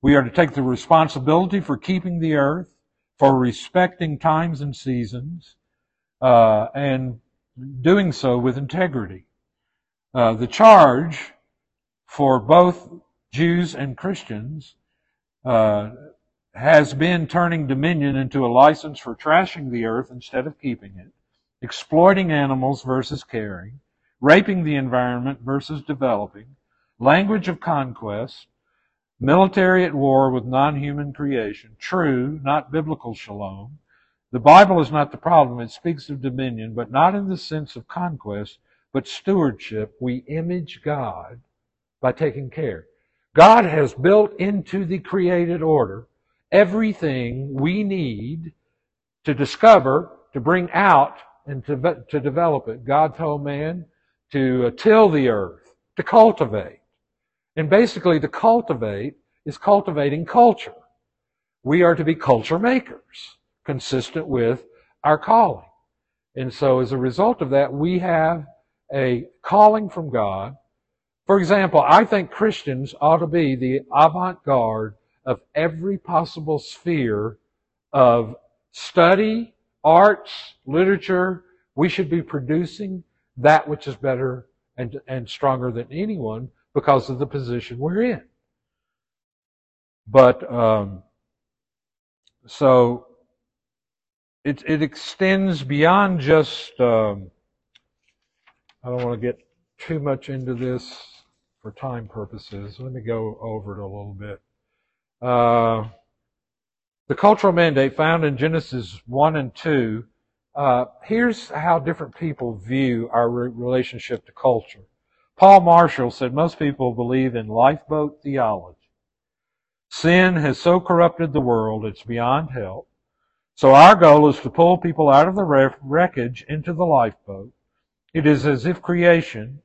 We are to take the responsibility for keeping the earth, for respecting times and seasons, uh, and doing so with integrity. Uh, the charge for both Jews and Christians uh, has been turning dominion into a license for trashing the earth instead of keeping it, exploiting animals versus caring, raping the environment versus developing, language of conquest, military at war with non-human creation, true, not biblical shalom. The Bible is not the problem. It speaks of dominion, but not in the sense of conquest, but stewardship. We image God by taking care. God has built into the created order everything we need to discover, to bring out, and to, to develop it. God told man to till the earth, to cultivate. And basically, to cultivate is cultivating culture. We are to be culture makers, consistent with our calling. And so as a result of that, we have a calling from God. For example, I think Christians ought to be the avant-garde of every possible sphere of study, arts, literature. We should be producing that which is better and, and stronger than anyone because of the position we're in. But um, so it it extends beyond just. Um, I don't want to get too much into this for time purposes. Let me go over it a little bit. Uh, the cultural mandate found in Genesis 1 and 2, uh, here's how different people view our re- relationship to culture. Paul Marshall said most people believe in lifeboat theology. Sin has so corrupted the world, it's beyond help. So our goal is to pull people out of the wreckage into the lifeboat. It is as if creation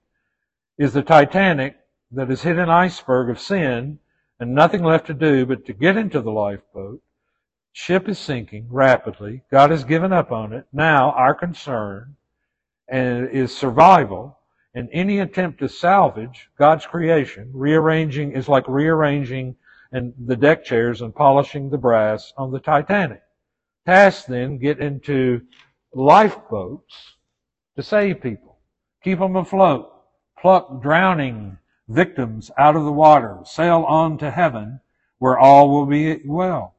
is the Titanic that has hit an iceberg of sin and nothing left to do but to get into the lifeboat. Ship is sinking rapidly. God has given up on it. Now our concern is survival and any attempt to salvage God's creation, rearranging is like rearranging and the deck chairs and polishing the brass on the Titanic. Tasks then get into lifeboats to save people, keep them afloat, pluck drowning victims out of the water, sail on to heaven where all will be well.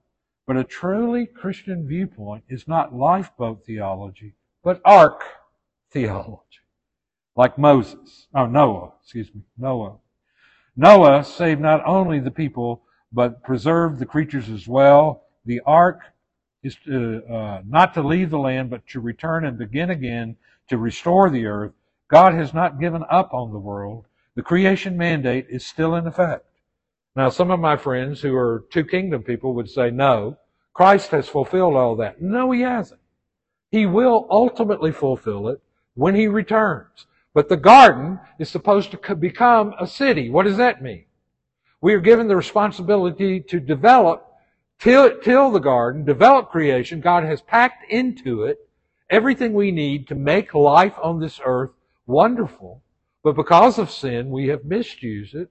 But a truly Christian viewpoint is not lifeboat theology, but ark theology. Like Moses, oh Noah, excuse me, Noah. Noah saved not only the people, but preserved the creatures as well. The ark is to, uh, not to leave the land, but to return and begin again to restore the earth. God has not given up on the world. The creation mandate is still in effect. Now, some of my friends who are two kingdom people would say, no, Christ has fulfilled all that. No, he hasn't. He will ultimately fulfill it, when He returns. But the garden is supposed to become a city. What does that mean? We are given the responsibility to develop, till, till the garden, develop creation. God has packed into it everything we need to make life on this earth wonderful. But because of sin, we have misused it.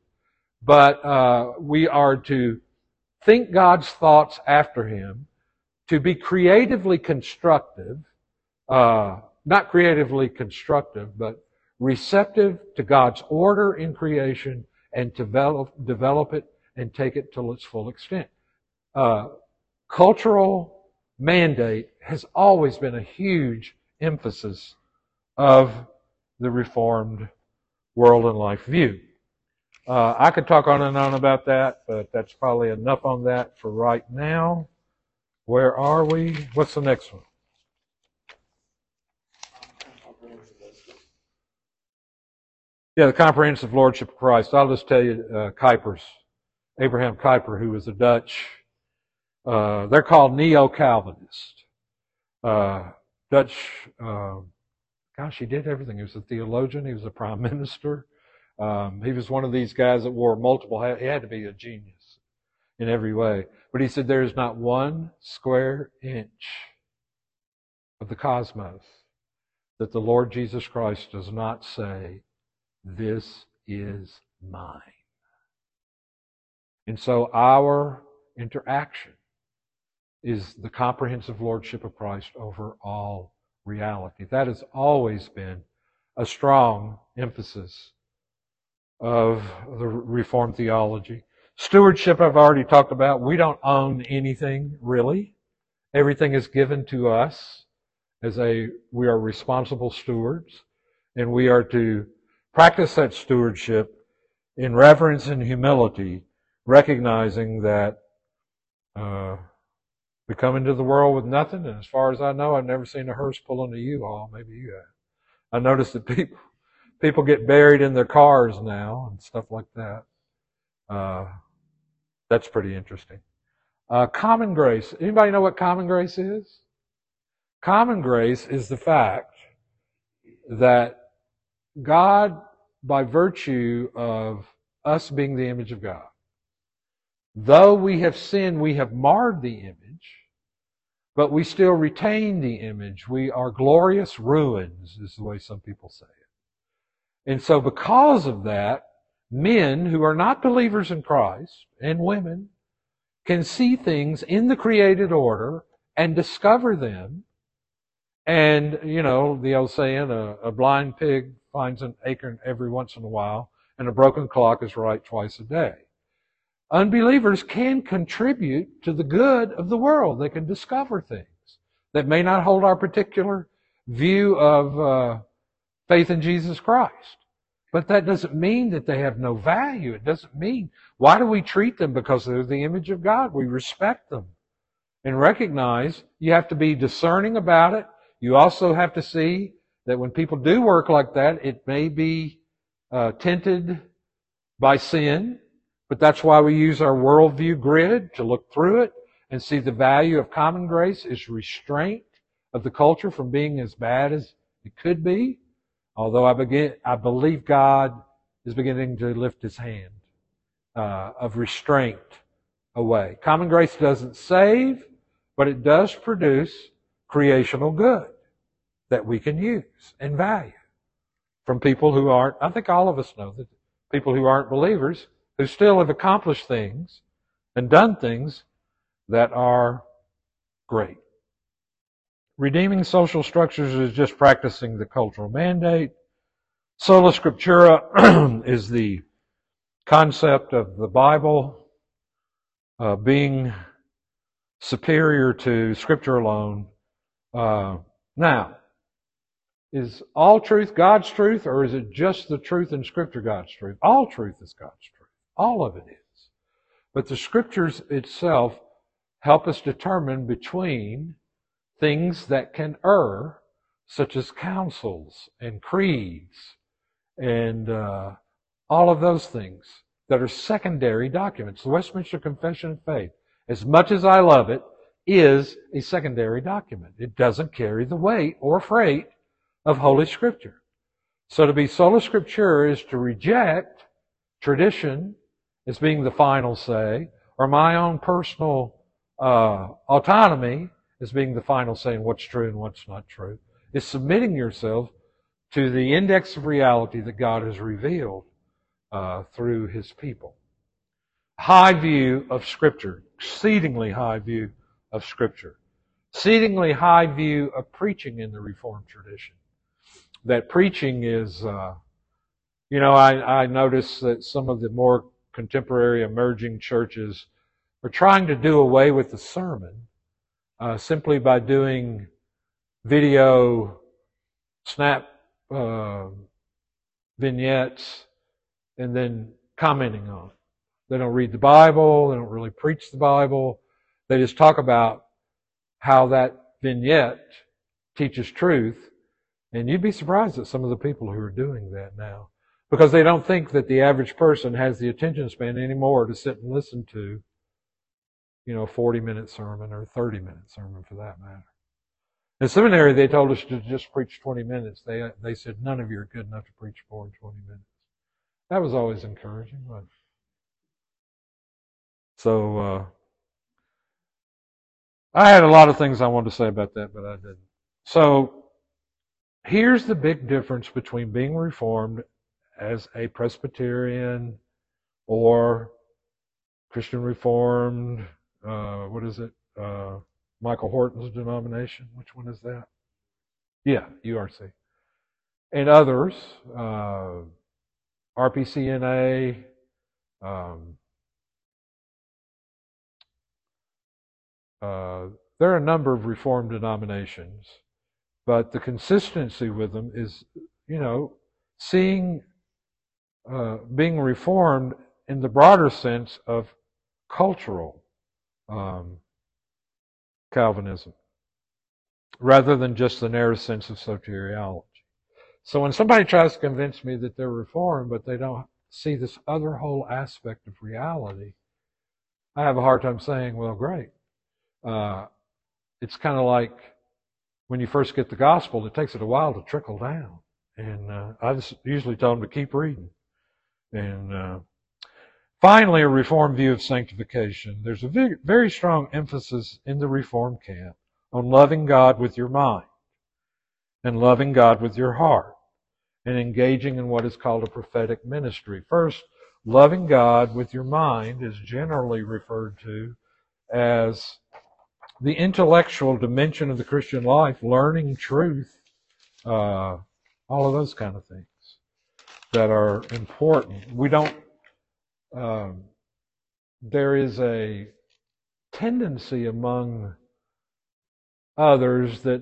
But uh, we are to think God's thoughts after Him, to be creatively constructive, uh, not creatively constructive, but receptive to God's order in creation and develop, develop it and take it to its full extent. Uh, cultural mandate has always been a huge emphasis of the Reformed world and life view. Uh, I could talk on and on about that, but that's probably enough on that for right now. Where are we? What's the next one? Yeah, the comprehensive lordship of Christ. I'll just tell you, uh, Kuypers, Abraham Kuyper, who was a Dutch, uh, they're called neo-Calvinists. Uh, Dutch, uh, gosh, he did everything. He was a theologian. He was a prime minister. Um, he was one of these guys that wore multiple hats. He had to be a genius in every way. But he said there is not one square inch of the cosmos that the Lord Jesus Christ does not say, this is mine. And so our interaction is the comprehensive lordship of Christ over all reality. That has always been a strong emphasis of the Reformed theology. Stewardship, I've already talked about. We don't own anything, really. Everything is given to us as a, we are responsible stewards, and we are to Practice that stewardship in reverence and humility, recognizing that uh, we come into the world with nothing, and as far as I know, I've never seen a hearse pulling a U-Haul. Maybe you have. I noticed that people people get buried in their cars now and stuff like that. Uh, that's pretty interesting. Uh, common grace. Anybody know what common grace is? Common grace is the fact that God by virtue of us being the image of God. Though we have sinned, we have marred the image, but we still retain the image. We are glorious ruins, is the way some people say it. And so because of that, men who are not believers in Christ and women can see things in the created order and discover them. And, you know, the old saying, a, a blind pig finds an acorn every once in a while, and a broken clock is right twice a day. Unbelievers can contribute to the good of the world. They can discover things that may not hold our particular view of uh, faith in Jesus Christ. But that doesn't mean that they have no value. It doesn't mean, why do we treat them? Because they're the image of God. We respect them and recognize you have to be discerning about it. You also have to see that when people do work like that, it may be uh, tinted by sin, but that's why we use our worldview grid to look through it and see the value of common grace is restraint of the culture from being as bad as it could be. Although I begin, I believe God is beginning to lift His hand uh, of restraint away. Common grace doesn't save, but it does produce creational good that we can use and value from people who aren't, I think all of us know that people who aren't believers who still have accomplished things and done things that are great. Redeeming social structures is just practicing the cultural mandate. Sola Scriptura is the concept of the Bible uh, being superior to Scripture alone. Uh, now, is all truth God's truth, or is it just the truth in Scripture God's truth? All truth is God's truth. All of it is. But the Scriptures itself help us determine between things that can err, such as councils and creeds and uh, all of those things that are secondary documents. The Westminster Confession of Faith, as much as I love it, is a secondary document. It doesn't carry the weight or freight of Holy Scripture. So to be sola scriptura is to reject tradition as being the final say, or my own personal uh, autonomy as being the final say in what's true and what's not true. Is submitting yourself to the index of reality that God has revealed uh, through His people. High view of Scripture, exceedingly high view of Scripture, exceedingly high view of preaching in the Reformed tradition. That preaching is, uh, you know, I, I notice that some of the more contemporary emerging churches are trying to do away with the sermon uh, simply by doing video snap uh, vignettes and then commenting on it. They don't read the Bible. They don't really preach the Bible. They just talk about how that vignette teaches truth. And you'd be surprised at some of the people who are doing that now. Because they don't think that the average person has the attention span anymore to sit and listen to, you know, a 40 minute sermon or a 30 minute sermon for that matter. In seminary, they told us to just preach 20 minutes. They, they said, none of you are good enough to preach more than 20 minutes. That was always encouraging. But... So, uh, I had a lot of things I wanted to say about that, but I didn't. So, here's the big difference between being Reformed as a Presbyterian or Christian Reformed, uh, what is it? Uh, Michael Horton's denomination. Which one is that? Yeah, URC. And others, uh, RPCNA, um, uh, there are a number of Reformed denominations, but the consistency with them is, you know, seeing uh, being reformed in the broader sense of cultural um, Calvinism, rather than just the narrow sense of soteriology. So when somebody tries to convince me that they're reformed, but they don't see this other whole aspect of reality, I have a hard time saying, well, great. Uh, it's kind of like when you first get the gospel, it takes it a while to trickle down. And uh, I just usually tell them to keep reading. And uh, finally, a Reformed view of sanctification. There's a very, strong emphasis in the Reformed camp on loving God with your mind and loving God with your heart and engaging in what is called a prophetic ministry. First, loving God with your mind is generally referred to as the intellectual dimension of the Christian life, learning truth, uh, all of those kind of things that are important. We don't, um, there is a tendency among others that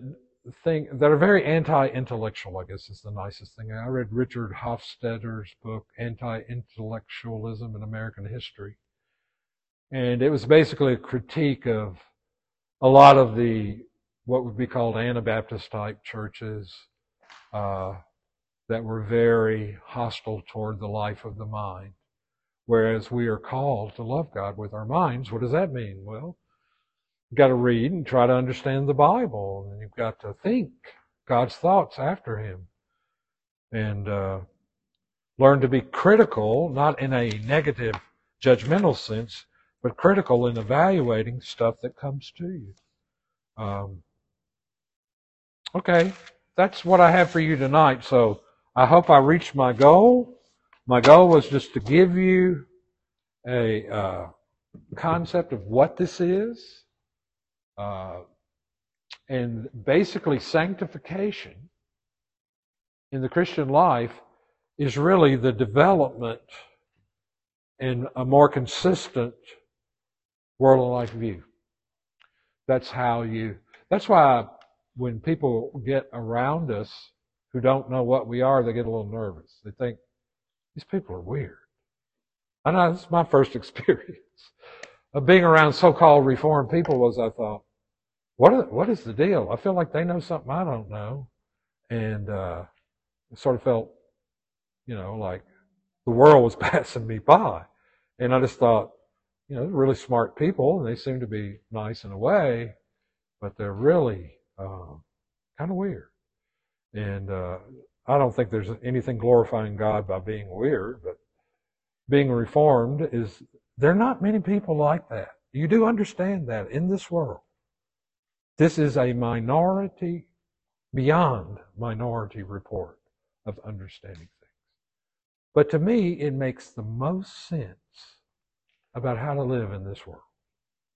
think, that are very anti-intellectual, I guess is the nicest thing. I read Richard Hofstadter's book, Anti-Intellectualism in American History. And it was basically a critique of a lot of the, what would be called Anabaptist type churches, uh, that were very hostile toward the life of the mind. Whereas we are called to love God with our minds. What does that mean? Well, you've got to read and try to understand the Bible, and you've got to think God's thoughts after Him, and uh, learn to be critical, not in a negative, judgmental sense, but critical in evaluating stuff that comes to you. Um, okay, that's what I have for you tonight. So I hope I reached my goal. My goal was just to give you a uh, concept of what this is. Uh, and basically, sanctification in the Christian life is really the development in a more consistent world and life view. That's how you, that's why when people get around us who don't know what we are, they get a little nervous. They think, these people are weird. I know this is my first experience of being around so-called reformed people was I thought, what, are, what is the deal? I feel like they know something I don't know. And, uh, it sort of felt, you know, like the world was passing me by. And I just thought, you know, they're really smart people and they seem to be nice in a way, but they're really, uh, kind of weird. And uh, I don't think there's anything glorifying God by being weird, but being reformed is, there are not many people like that. You do understand that in this world. This is a minority, beyond minority report of understanding things. But to me, it makes the most sense about how to live in this world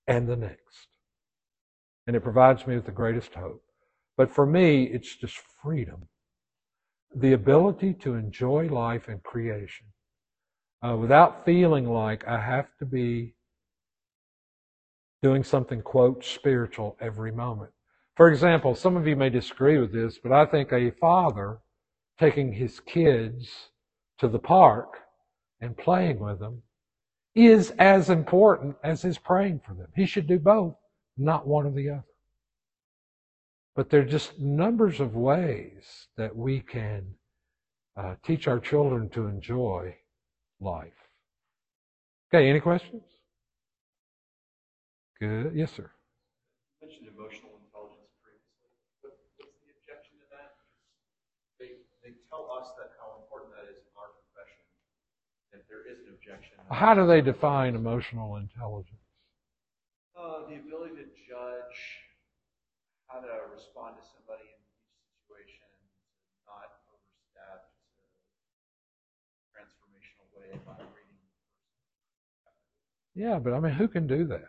and the next. And it provides me with the greatest hope. But for me, it's just freedom. The ability to enjoy life and creation uh, without feeling like I have to be doing something, quote, spiritual every moment. For example, some of you may disagree with this, but I think a father taking his kids to the park and playing with them is as important as his praying for them. He should do both, not one or the other. But there are just numbers of ways that we can uh, teach our children to enjoy life. Okay, any questions? Good. Yes, sir. You mentioned emotional intelligence previously. What, what's the objection to that? They, they tell us that how important that is in our profession. If there is an objection, How do they define emotional intelligence? uh, the ability to judge how to respond to somebody in each situation, not overstep, to transformational way by reading. Yeah, but I mean, who can do that?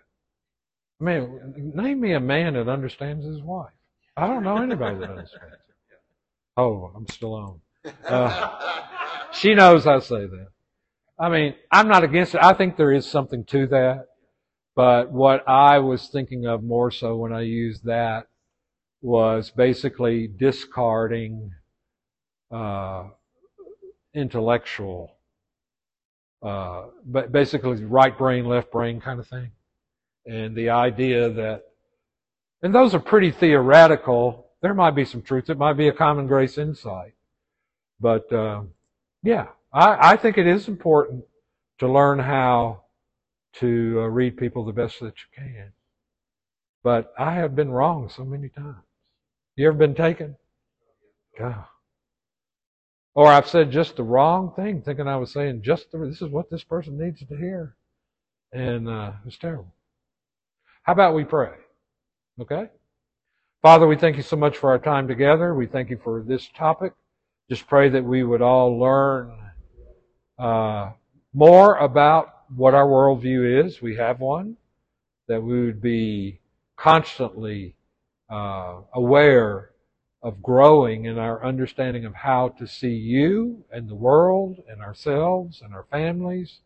I mean, name me a man that understands his wife. I don't know anybody that understands. Oh, I'm still on. Uh, she knows I say that. I mean, I'm not against it. I think there is something to that. But what I was thinking of more so when I used that was basically discarding uh, intellectual, uh, but basically right brain, left brain kind of thing. And the idea that, and those are pretty theoretical. There might be some truth. It might be a common grace insight. But, uh, yeah, I, I think it is important to learn how to uh, read people the best that you can. But I have been wrong so many times. You ever been taken? God. Or I've said just the wrong thing, thinking I was saying just the, this is what this person needs to hear. And uh, it was terrible. How about we pray? Okay? Father, we thank you so much for our time together. We thank you for this topic. Just pray that we would all learn uh, more about what our worldview is. We have one. That we would be constantly uh, aware of growing in our understanding of how to see you and the world and ourselves and our families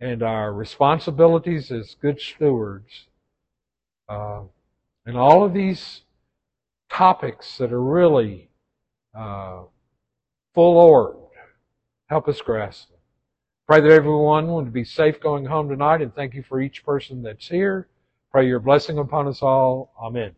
and our responsibilities as good stewards. Uh, and all of these topics that are really uh, full orbed, help us grasp them. Pray that everyone would be safe going home tonight and thank you for each person that's here. Pray your blessing upon us all. Amen.